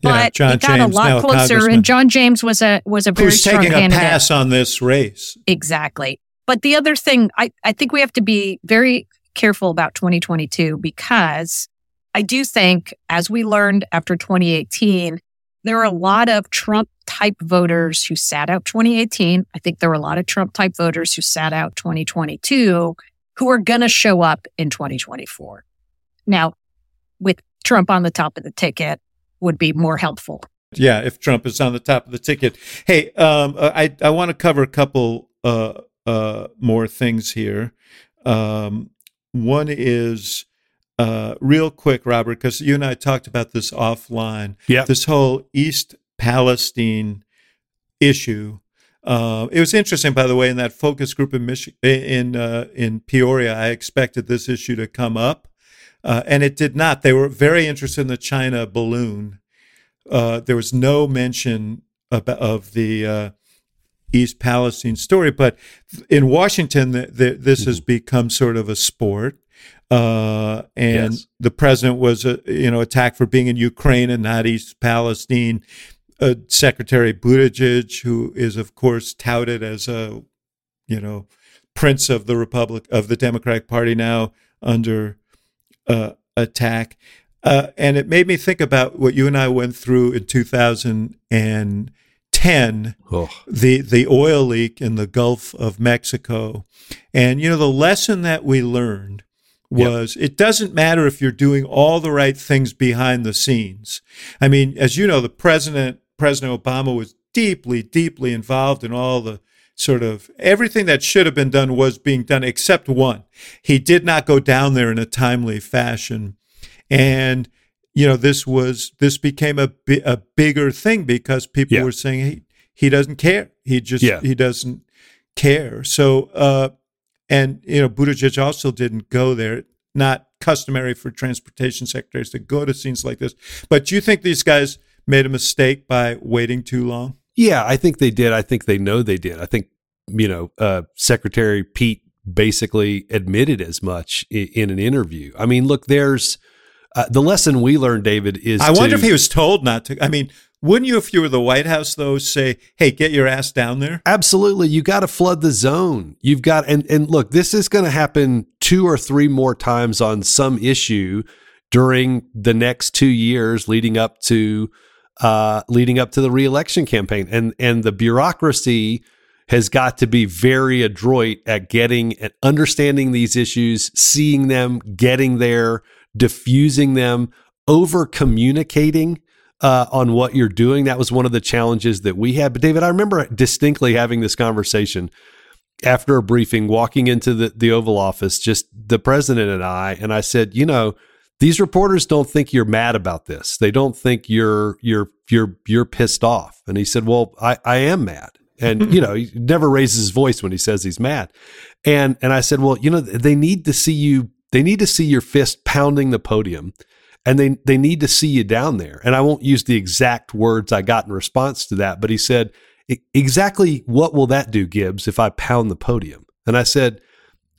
Yeah, but John he got James, a lot closer. And John James was a was a very Who's strong taking a candidate. pass on this race? Exactly. But the other thing, I, I think we have to be very careful about 2022 because I do think, as we learned after 2018, there are a lot of Trump type voters who sat out 2018. I think there are a lot of Trump type voters who sat out 2022 who are going to show up in 2024. Now, with Trump on the top of the ticket would be more helpful. Yeah, if Trump is on the top of the ticket. Hey, um, uh, I I want to cover a couple uh, uh, more things here. Um, one is uh, real quick, Robert, because you and I talked about this offline. Yeah. This whole East Palestine issue. Uh, it was interesting, by the way, in that focus group in Michi- in uh, in Peoria. I expected this issue to come up, uh, and it did not. They were very interested in the China balloon. Uh, there was no mention of, of the uh, East Palestine story, but in Washington, the, the, this has become sort of a sport. Uh, and Yes. the president was, uh, you know, attacked for being in Ukraine and not East Palestine. Uh, Secretary Buttigieg, who is of course touted as a, you know, prince of the Republic of the Democratic Party, now under uh, attack. Uh, and it made me think about what you and I went through in 2010 Oh, the the oil leak in the Gulf of Mexico. And you know the lesson that we learned was it doesn't matter if you're doing all the right things behind the scenes. I mean, as you know, the president President Obama was deeply deeply involved in all the sort of everything that should have been done was being done except one. He did not go down there in a timely fashion. And you know, this was this became a bi- a bigger thing because people Yeah. were saying he he doesn't care. He just Yeah. he doesn't care. So uh and you know, Buttigieg also didn't go there. Not customary for transportation secretaries to go to scenes like this. But do you think these guys made a mistake by waiting too long? Yeah, I think they did. I think they know they did. I think you know, uh, Secretary Pete basically admitted as much in, in an interview. I mean, look, there's uh, the lesson we learned, David, is I wonder if he was told not to. I mean, wouldn't you, if you were the White House, though, say, "Hey, get your ass down there"? Absolutely. You got to flood the zone. You've got, and, and look, this is going to happen two or three more times on some issue during the next two years leading up to, uh, leading up to the reelection campaign. And, and the bureaucracy has got to be very adroit at getting and understanding these issues, seeing them, getting there, diffusing them, over communicating uh, on what you're doing. That was one of the challenges that we had. But David, I remember distinctly having this conversation after a briefing, walking into the, the Oval Office, just the president and I, and I said, you know, these reporters don't think you're mad about this. They don't think you're you're you're you're pissed off. And he said, well, I, I am mad. And you know, he never raises his voice when he says he's mad. And and I said, well, you know, they need to see you. They need to see your fist pounding the podium and they they need to see you down there. And I won't use the exact words I got in response to that, but he said, "E- "Exactly what will that do, Gibbs, if I pound the podium?" And I said,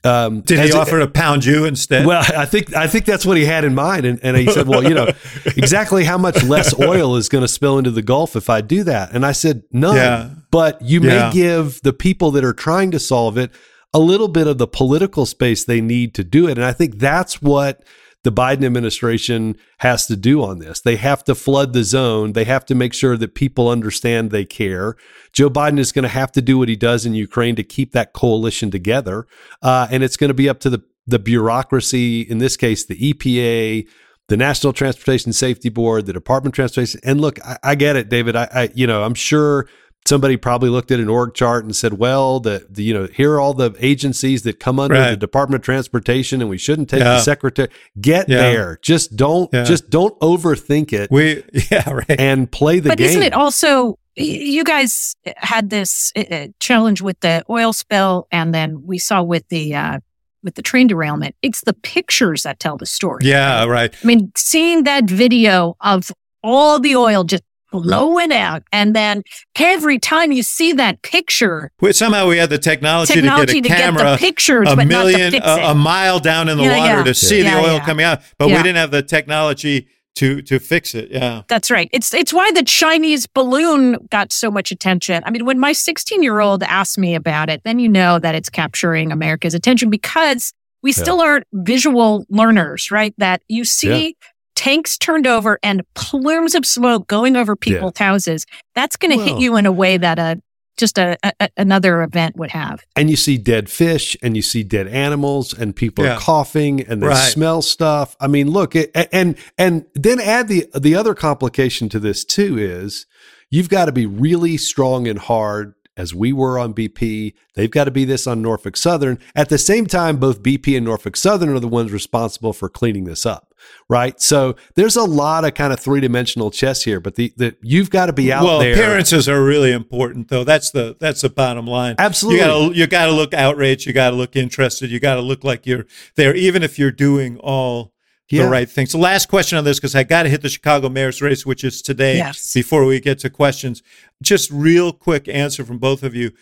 um, Did he as it- offer to pound you instead? well, I think I think that's what he had in mind, and, and he said, "Well, you know, exactly how much less oil is going to spill into the Gulf if I do that?" And I said, "None, Yeah. but you Yeah. may give the people that are trying to solve it a little bit of the political space they need to do it." And I think that's what the Biden administration has to do on this. They have to flood the zone. They have to make sure that people understand they care. Joe Biden is going to have to do what he does in Ukraine to keep that coalition together. Uh, and it's going to be up to the, the bureaucracy, in this case, the EPA, the National Transportation Safety Board, the Department of Transportation. And look, I, I get it, David. I, I, you know, I'm sure somebody probably looked at an org chart and said, well, the, the you know, here are all the agencies that come under Right. the Department of Transportation and we shouldn't take Yeah. the secretary. Get Yeah. there. Just don't, Yeah. just don't overthink it we, yeah, right. and play the but game. But isn't it also you guys had this uh, uh, challenge with the oil spill and then we saw with the uh with the train derailment it's the pictures that tell the story yeah, right. i mean seeing that video of all the oil just blowing out and then every time you see that picture We, somehow we had the technology, Technology to to get a get the camera pictures, a but not to million, fix a, it. a mile down in the Yeah, water yeah. to see Yeah, the oil yeah. coming out, but we didn't have the technology to to fix it. Yeah. That's right. It's it's why the Chinese balloon got so much attention. I mean, when my 16 year old asked me about it, then you know that it's capturing America's attention because we Yeah. still aren't visual learners, right? That you see tanks turned over and plumes of smoke going over people's houses. That's going to hit you in a way that uh, a just a, a another event would have. and you see dead fish and you see dead animals and people Yeah. are coughing and they Right. smell stuff i mean look it, and and then add the the other complication to this too is you've got to be really strong and hard as we were on BP. They've got to be this on Norfolk Southern. At the same time, both BP and Norfolk Southern are the ones responsible for cleaning this up, right? So there's a lot of kind of three dimensional chess here, but the, the you've got to be out well, there. Well, appearances are really important, though. That's the that's the bottom line. Absolutely. you got to you got to look outraged. You got to look interested. You got to look like you're there, even if you're doing all Yeah. the right things. The last question on this, because I got to hit the Chicago mayor's race, which is today. Yes. Before we get to questions, just real quick answer from both of you.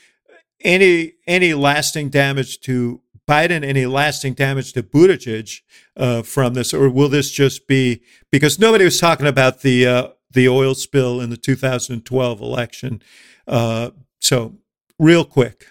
Any any lasting damage to Biden? Any lasting damage to Buttigieg uh, from this, or will this just be because nobody was talking about the uh, the oil spill in the 2012 election? Uh, so, real quick,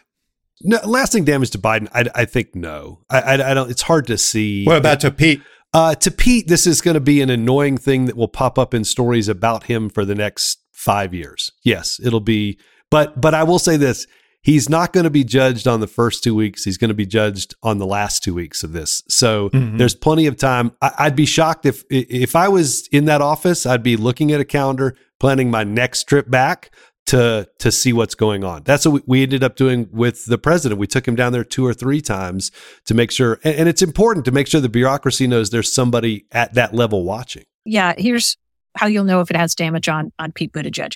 No, lasting damage to Biden, I, I think no. I, I, I don't. It's hard to see. what about to Pete? Uh, to Pete, this is going to be an annoying thing that will pop up in stories about him for the next five years. Yes, it'll be. But but I will say this: he's not going to be judged on the first two weeks. He's going to be judged on the last two weeks of this. So Mhm. there's plenty of time. I, I'd be shocked if if I was in that office. I'd be looking at a calendar, planning my next trip back to to see what's going on. That's what we, we ended up doing with the president. We took him down there two or three times to make sure, and, and it's important to make sure the bureaucracy knows there's somebody at that level watching. Yeah, here's how you'll know if it has damage on on Pete Buttigieg.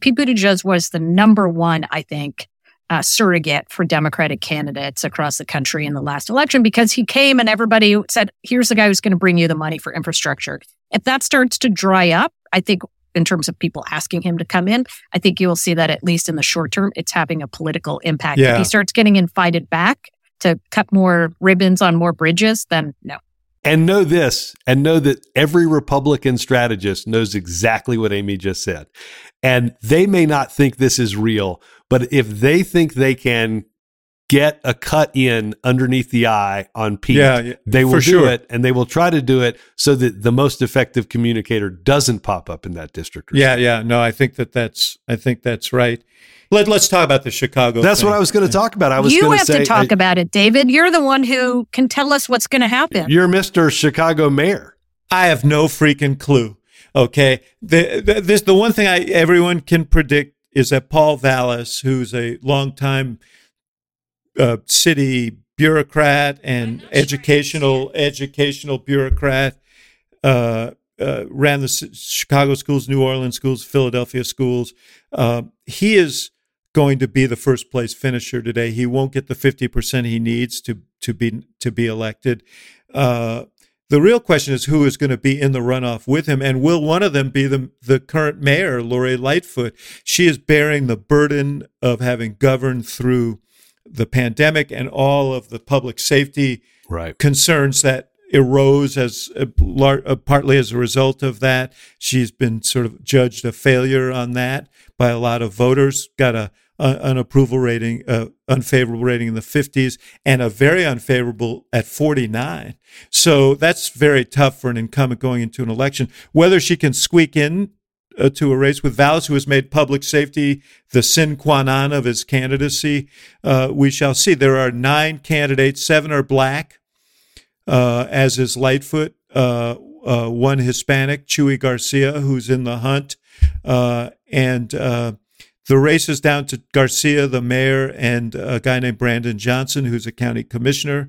Pete Buttigieg was the number one, I think, uh, surrogate for Democratic candidates across the country in the last election because he came and everybody said, "Here's the guy who's going to bring you the money for infrastructure." If that starts to dry up, I think in terms of people asking him to come in, I think you will see that at least in the short term, it's having a political impact. If he starts getting invited back to cut more ribbons on more bridges, then no. And know this, and know that every Republican strategist knows exactly what Amy just said. And they may not think this is real, but if they think they can get a cut in underneath the eye on Pete, Yeah, yeah, they will for do sure. it and they will try to do it so that the most effective communicator doesn't pop up in that district. or Yeah, yeah. No, I think that that's I think that's right. Let Let's talk about the Chicago. That's thing. what I was going to talk about. I was you going have say, to talk I- about it, David. You're the one who can tell us what's going to happen. You're Mr. Chicago mayor. I have no freaking clue. Okay, the, the, this the one thing I everyone can predict is that Paul Vallas, who's a longtime uh, city bureaucrat and educational educational bureaucrat, uh, uh, ran the Chicago schools, New Orleans schools, Philadelphia schools. Uh, he is going to be the first place finisher today. He won't get the fifty percent he needs to to be to be elected. Uh, the real question is who is going to be in the runoff with him, and will one of them be the the current mayor, Lori Lightfoot? She is bearing the burden of having governed through the pandemic and all of the public safety Right. concerns that arose as lar- uh, partly as a result of that. She's been sort of judged a failure on that by a lot of voters. Got a, a an approval rating, uh, unfavorable rating in the 50s, and a very unfavorable at 49. So that's very tough for an incumbent going into an election. Whether she can squeak in uh, to a race with Vallas, who has made public safety the sin qua non of his candidacy. Uh, we shall see. There are nine candidates, seven are black, uh, as is Lightfoot, uh, uh, one Hispanic, Chuy Garcia, who's in the hunt. And the race is down to Garcia, the mayor, and a guy named Brandon Johnson, who's a county commissioner.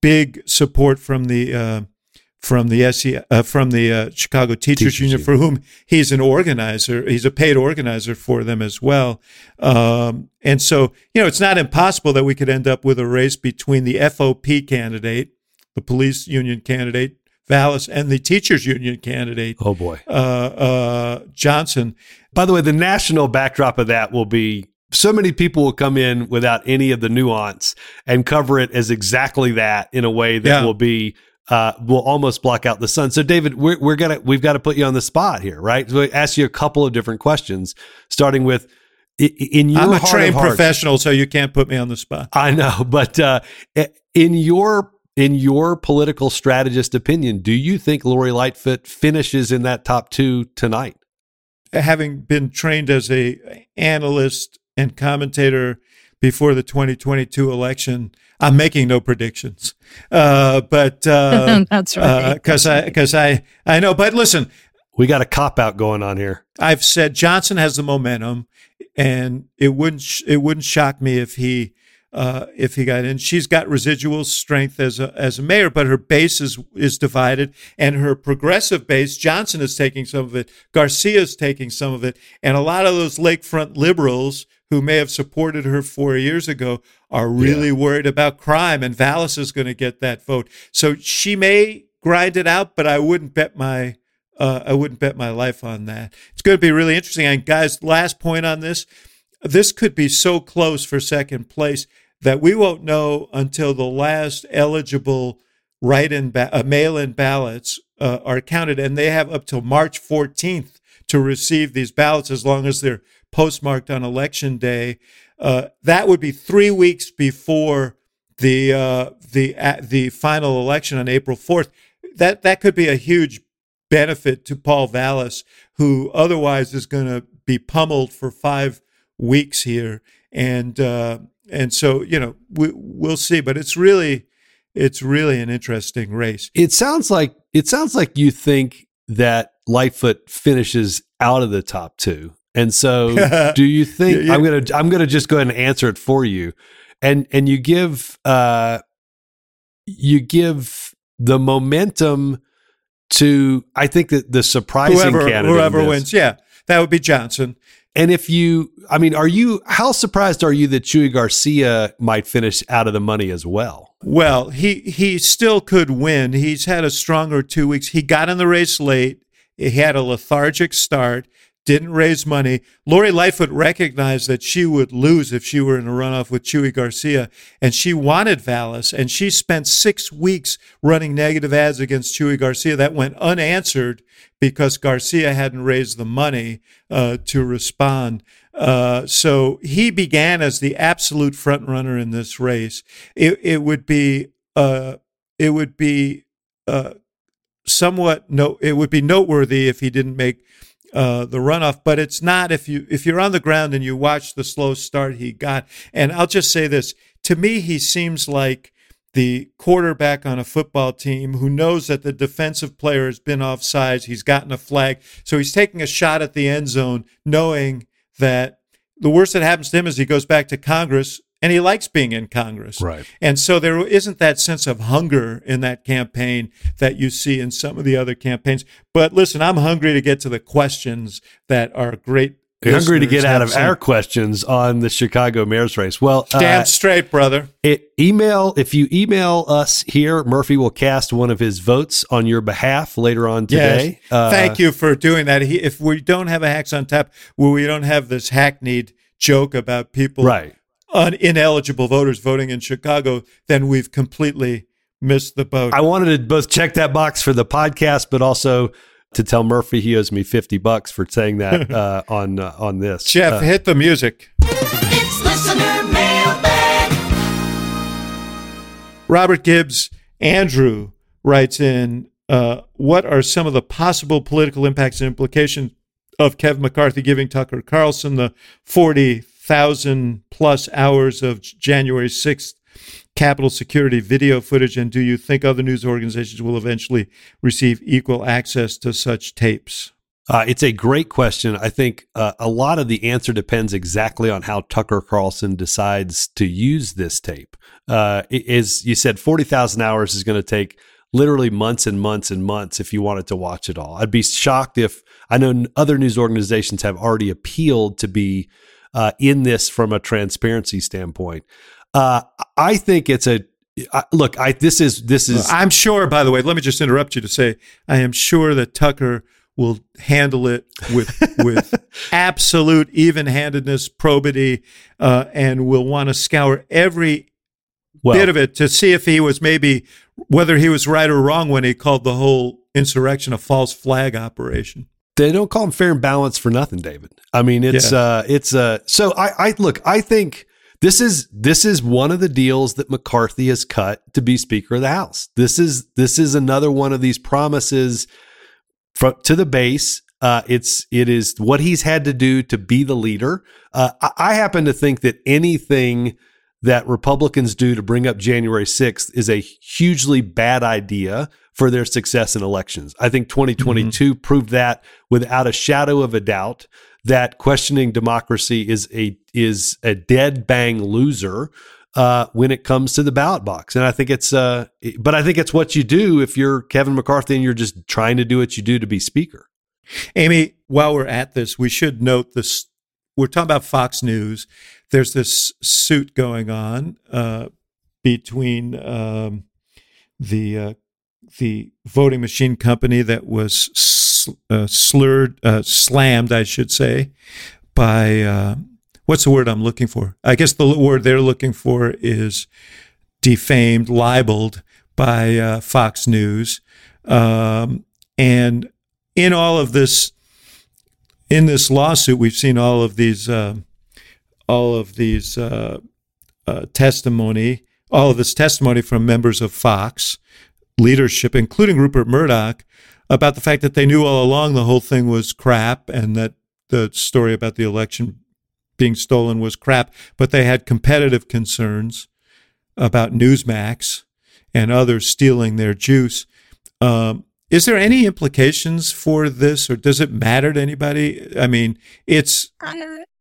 Big support from the from the SE, uh, from the uh, Chicago Teachers, Teachers Union, Union. for whom he's an organizer. He's a paid organizer for them as well. Um, and so, you know, it's not impossible that we could end up with a race between the FOP candidate, the police union candidate, Vallis, and the teachers union candidate, Oh boy. uh, uh, Johnson. By the way, the national backdrop of that will be so many people will come in without any of the nuance and cover it as exactly that in a way that Yeah. will be uh, will almost block out the sun. So, David, we're, we're gonna we've got to put you on the spot here, right? So, I ask you a couple of different questions, starting with in your I'm a trained hearts- professional, so you can't put me on the spot. I know, but uh, in your in your political strategist opinion, do you think Lori Lightfoot finishes in that top two tonight? having been trained as a analyst and commentator before the 2022 election, I'm making no predictions. Uh, but uh, That's right. because I because I I know. But listen, We got a cop out going on here. I've said Johnson has the momentum, and it wouldn't sh- it wouldn't shock me if he uh, if he got in. She's got residual strength as a as a mayor, but her base is is divided, and her progressive base, Johnson is taking some of it, Garcia is taking some of it, and a lot of those lakefront liberals who may have supported her four years ago are really yeah. worried about crime, and Vallas is going to get that vote. So she may grind it out, but I wouldn't bet my uh, I wouldn't bet my life on that. It's going to be really interesting. And guys, last point on this: this could be so close for second place that we won't know until the last eligible write-in ba- uh, mail-in ballots uh, are counted, and they have up till March 14th to receive these ballots, as long as they're postmarked on election day. Uh, that would be three weeks before the uh, the the final election on April 4th. That that could be a huge benefit to Paul Vallas, who otherwise is going to be pummeled for five weeks here, and uh, and so you know we, we'll see. But it's really it's really an interesting race. It sounds like it sounds like you think that Lightfoot finishes out of the top two, and so do you think yeah, yeah. I'm gonna I'm gonna just go ahead and answer it for you, and and you give uh you give the momentum to I think that the surprising whoever, candidate whoever wins, yeah, that would be Johnson. And if you, I mean, are you how surprised are you that Chuy Garcia might finish out of the money as well? Well, he he still could win. He's had a stronger two weeks. He got in the race late. He had a lethargic start didn't raise money. Lori Lightfoot recognized that she would lose if she were in a runoff with Chuy Garcia, and she wanted Vallas, and she spent six weeks running negative ads against Chuy Garcia. That went unanswered because Garcia hadn't raised the money uh, to respond. Uh, so he began as the absolute front runner in this race. It, it would be uh, it would be uh, somewhat no it would be noteworthy if he didn't make uh, the runoff, but it's not if you if you're on the ground and you watch the slow start he got. And I'll just say this: to me, he seems like the quarterback on a football team who knows that the defensive player has been offsides. He's gotten a flag, so he's taking a shot at the end zone, knowing that the worst that happens to him is he goes back to Congress and he likes being in Congress. Right. And so there isn't that sense of hunger in that campaign that you see in some of the other campaigns. But listen, I'm hungry to get to the questions that are great. You're hungry to get out of our questions on the Chicago mayor's race. Well, damn uh, straight, brother. It, email if you email us here, Murphy will cast one of his votes on your behalf later on today. Yes. Uh, Thank you for doing that. He, if we don't have a hacks on tap, where we don't have this hackneyed joke about people right on ineligible voters voting in Chicago, then we've completely missed the boat. I wanted to both check that box for the podcast, but also to tell Murphy he owes me fifty bucks for saying that uh, on uh, on this. Jeff, uh, hit the music. Robert Gibbs Andrew writes in, uh, "What are some of the possible political impacts and implications of Kevin McCarthy giving Tucker Carlson the forty thousand plus hours of January 6th Capitol security video footage? And do you think other news organizations will eventually receive equal access to such tapes? Uh, it's a great question. I think uh, a lot of the answer depends exactly on how Tucker Carlson decides to use this tape. Uh, as you said, 40,000 hours is going to take literally months and months and months if you wanted to watch it all. I'd be shocked if I know other news organizations have already appealed to be uh, in this from a transparency standpoint. Uh, I think it's a look. I this is this is. I'm sure. By the way, let me just interrupt you to say I am sure that Tucker will handle it with with absolute even-handedness, probity, uh, and will want to scour every well, bit of it to see if he was maybe whether he was right or wrong when he called the whole insurrection a false flag operation they don't call them fair and balanced for nothing, David. I mean, it's yeah. uh it's uh so I I look, I think this is this is one of the deals that McCarthy has cut to be Speaker of the House. This is this is another one of these promises from to the base. Uh, it's it is what he's had to do to be the leader. Uh, I, I happen to think that anything that Republicans do to bring up January 6th is a hugely bad idea for their success in elections. I think 2022 mm-hmm. proved that without a shadow of a doubt that questioning democracy is a is a dead bang loser uh, when it comes to the ballot box. And I think it's uh, but I think it's what you do if you're Kevin McCarthy and you're just trying to do what you do to be speaker. Amy, while we're at this, we should note this. We're talking about Fox News. There's this suit going on uh, between um, the uh, the voting machine company that was sl- uh, slurred, uh, slammed, I should say, by uh, what's the word I'm looking for? I guess the word they're looking for is defamed, libeled by uh, Fox News, um, and in all of this, in this lawsuit, we've seen all of these, uh, all of these uh, uh, testimony, all of this testimony from members of Fox leadership, including Rupert Murdoch, about the fact that they knew all along the whole thing was crap and that the story about the election being stolen was crap, but they had competitive concerns about Newsmax and others stealing their juice. Um, is there any implications for this, or does it matter to anybody? I mean, it's.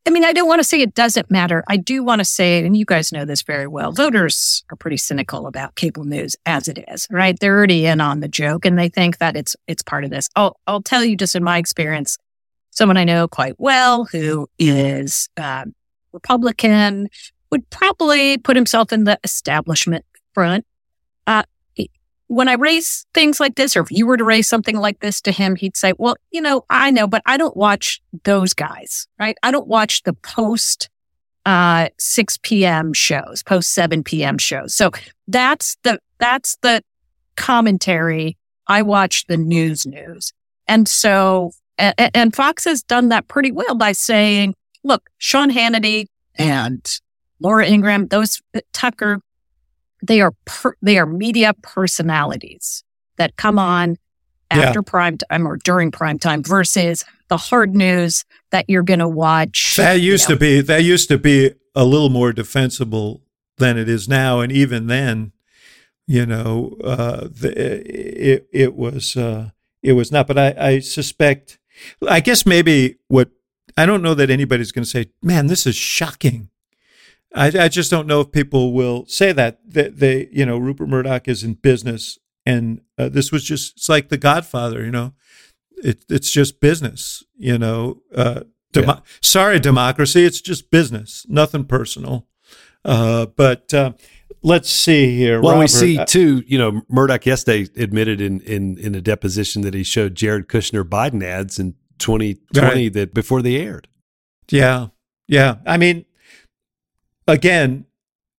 I mean, I don't want to say it doesn't matter. I do want to say, and you guys know this very well, voters are pretty cynical about cable news as it is, right? They're already in on the joke, and they think that it's it's part of this. I'll I'll tell you just in my experience, someone I know quite well who is uh, Republican would probably put himself in the establishment front. Uh, when I raise things like this, or if you were to raise something like this to him, he'd say, well, you know, I know, but I don't watch those guys, right? I don't watch the post, uh, 6 p.m. shows, post 7 p.m. shows. So that's the, that's the commentary. I watch the news news. And so, and, and Fox has done that pretty well by saying, look, Sean Hannity and Laura Ingraham, those Tucker, they are per, they are media personalities that come on after yeah. prime time or during prime time versus the hard news that you're going to watch. That used you know. to be that used to be a little more defensible than it is now, and even then, you know, uh, the, it it was uh, it was not. But I, I suspect, I guess maybe what I don't know that anybody's going to say, "Man, this is shocking." I, I just don't know if people will say that. They, they you know, Rupert Murdoch is in business, and uh, this was just it's like The Godfather. You know, it, it's just business. You know, uh, demo- yeah. sorry, democracy. It's just business, nothing personal. Uh, but uh, let's see here. Well, Robert, we see uh, too. You know, Murdoch yesterday admitted in in in a deposition that he showed Jared Kushner Biden ads in 2020 right. that before they aired. Yeah, yeah. I mean, again,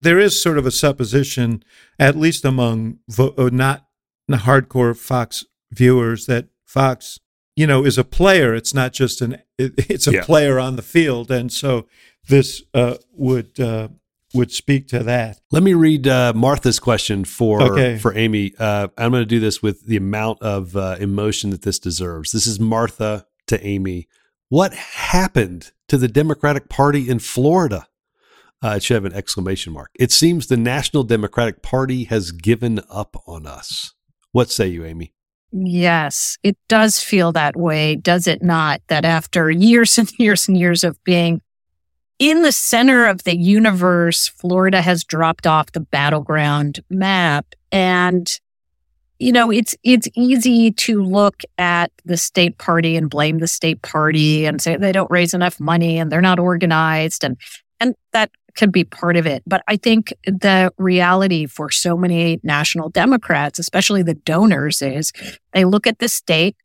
there is sort of a supposition, at least among vo- uh, not hardcore Fox viewers, that Fox, you know, is a player. It's not just an. It, it's a yeah. player on the field, and so this uh, would uh, would speak to that. Let me read uh, Martha's question for okay. for Amy. Uh, I'm going to do this with the amount of uh, emotion that this deserves. This is Martha to Amy. What happened to the Democratic Party in Florida? Uh, it should have an exclamation mark. It seems the National Democratic Party has given up on us. What say you, Amy? Yes, it does feel that way, does it not? That after years and years and years of being in the center of the universe, Florida has dropped off the battleground map. And, you know, it's, it's easy to look at the state party and blame the state party and say they don't raise enough money and they're not organized. And, and that could be part of it. But I think the reality for so many national Democrats, especially the donors, is they look at the state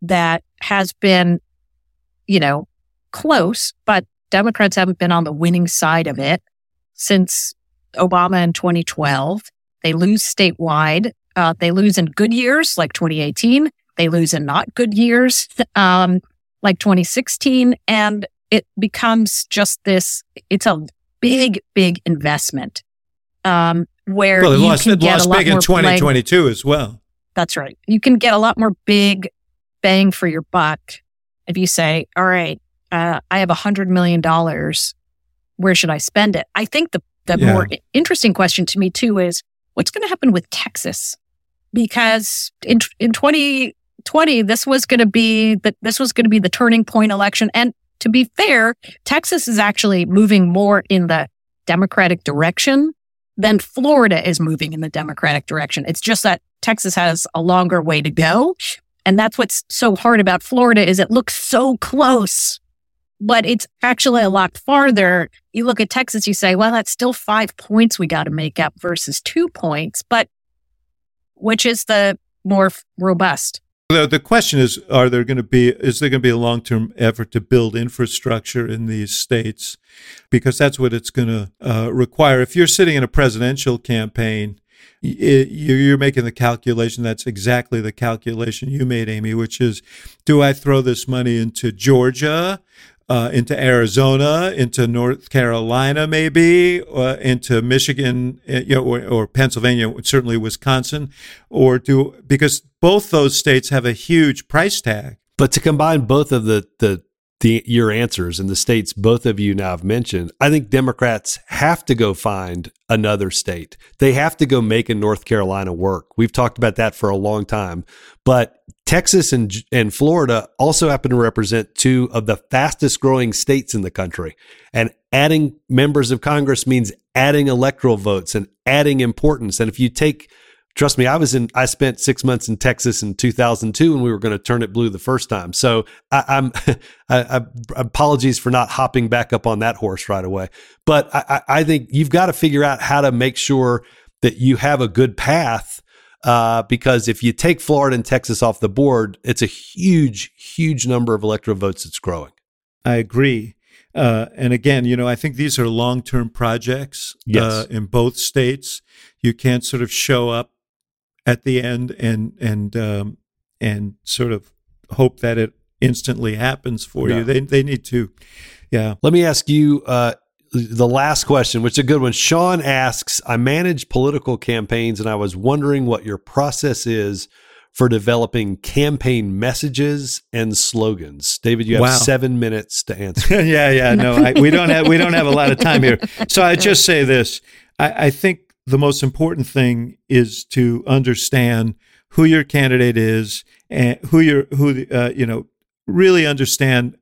that has been, you know, close, but Democrats haven't been on the winning side of it since Obama in 2012. They lose statewide. Uh, they lose in good years like 2018. They lose in not good years um, like 2016. And it becomes just this, it's a big, big investment. Um, where well, you lost, can get lost a lot big in 2022 as well. That's right. You can get a lot more big bang for your buck if you say, all right, uh, I have a hundred million dollars. Where should I spend it? I think the, the Yeah. more interesting question to me too is what's going to happen with Texas? Because in in 2020, this was going to be the, this was going to be the turning point election. And to be fair, Texas is actually moving more in the Democratic direction than Florida is moving in the Democratic direction. It's just that Texas has a longer way to go. And that's what's so hard about Florida is it looks so close, but it's actually a lot farther. You look at Texas, you say, well, that's still five points we got to make up versus two points, but which is the more robust? The, the question is, are there going to be, is there going to be a long-term effort to build infrastructure in these states? Because that's what it's going to uh, require. If you're sitting in a presidential campaign, you're making the calculation. That's exactly the calculation you made, Amy, which is, do I throw this money into Georgia, uh, into Arizona, into North Carolina, maybe uh, into Michigan, uh, you know, or, or Pennsylvania, certainly Wisconsin, or do because both those states have a huge price tag. But to combine both of the the the your answers and the states both of you now have mentioned, I think Democrats have to go find another state. They have to go make a North Carolina work. We've talked about that for a long time. But Texas and and Florida also happen to represent two of the fastest growing states in the country. And adding members of Congress means adding electoral votes and adding importance. And if you take Trust me, I was in. I spent six months in Texas in 2002 when we were going to turn it blue the first time. So I, I'm. I, I, apologies for not hopping back up on that horse right away. But I I think you've got to figure out how to make sure that you have a good path. Uh, because if you take Florida and Texas off the board, it's a huge, huge number of electoral votes that's growing. I agree. Uh, and again, you know, I think these are long term projects Yes. uh, in both states. You can't sort of show up at the end and and um, and sort of hope that it instantly happens for No. you. They they need to, yeah. Let me ask you uh, the last question, which is a good one. Sean asks I manage political campaigns, and I was wondering what your process is for developing campaign messages and slogans. David, you have Wow. seven minutes to answer. yeah, yeah. No, I, we don't have we don't have a lot of time here. So I just say this: I, I think the most important thing is to understand who your candidate is and who your who uh, you know really understand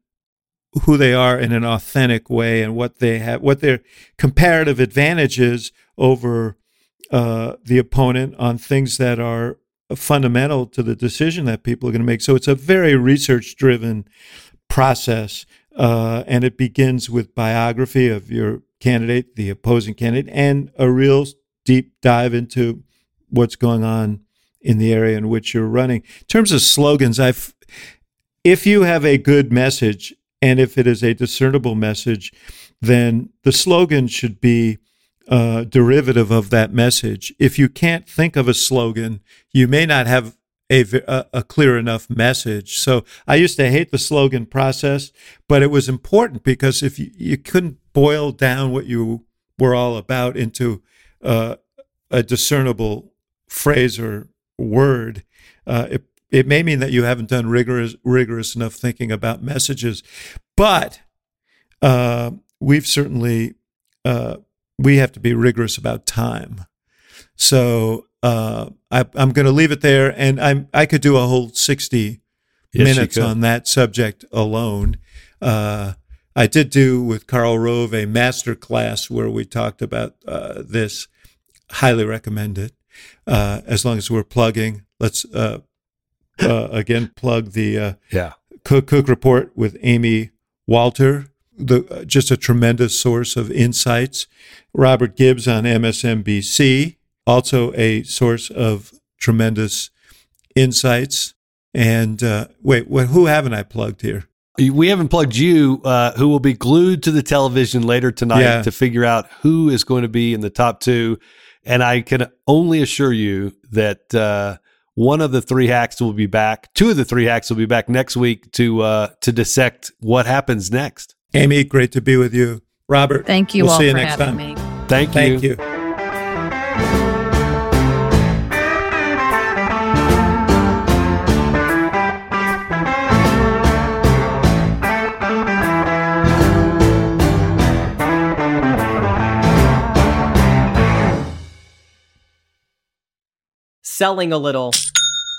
who they are in an authentic way and what they have what their comparative advantage is over uh, the opponent on things that are fundamental to the decision that people are going to make. So it's a very research driven process. Uh, and it begins with biography of your candidate, the opposing candidate, and a real deep dive into what's going on in the area in which you're running. In terms of slogans, I've if you have a good message and if it is a discernible message, then the slogan should be uh, derivative of that message. If you can't think of a slogan, you may not have a, a, clear enough message. So I used to hate the slogan process, but it was important because if you, you couldn't boil down what you were all about into uh, a discernible phrase or word, uh, it, it may mean that you haven't done rigorous rigorous enough thinking about messages. But uh, we've certainly uh, we have to be rigorous about time. So uh, I, I'm going to leave it there, and I'm I could do a whole sixty Yes, minutes on that subject alone. Uh, I did do with Karl Rove a master class where we talked about uh, this. Highly recommend it. Uh, as long as we're plugging, let's uh, uh, again plug the uh, Yeah. Cook Cook Report with Amy Walter, the uh, just a tremendous source of insights. Robert Gibbs on MSNBC, also a source of tremendous insights. And uh, wait, what, who haven't I plugged here? We haven't plugged you, uh, who will be glued to the television later tonight Yeah. to figure out who is going to be in the top two. And I can only assure you that uh, one of the three hacks will be back. Two of the three hacks will be back next week to uh, to dissect what happens next. Amy, great to be with you, Robert. Thank you we'll all see you for next having time. me. Thank you. Thank you. Selling a little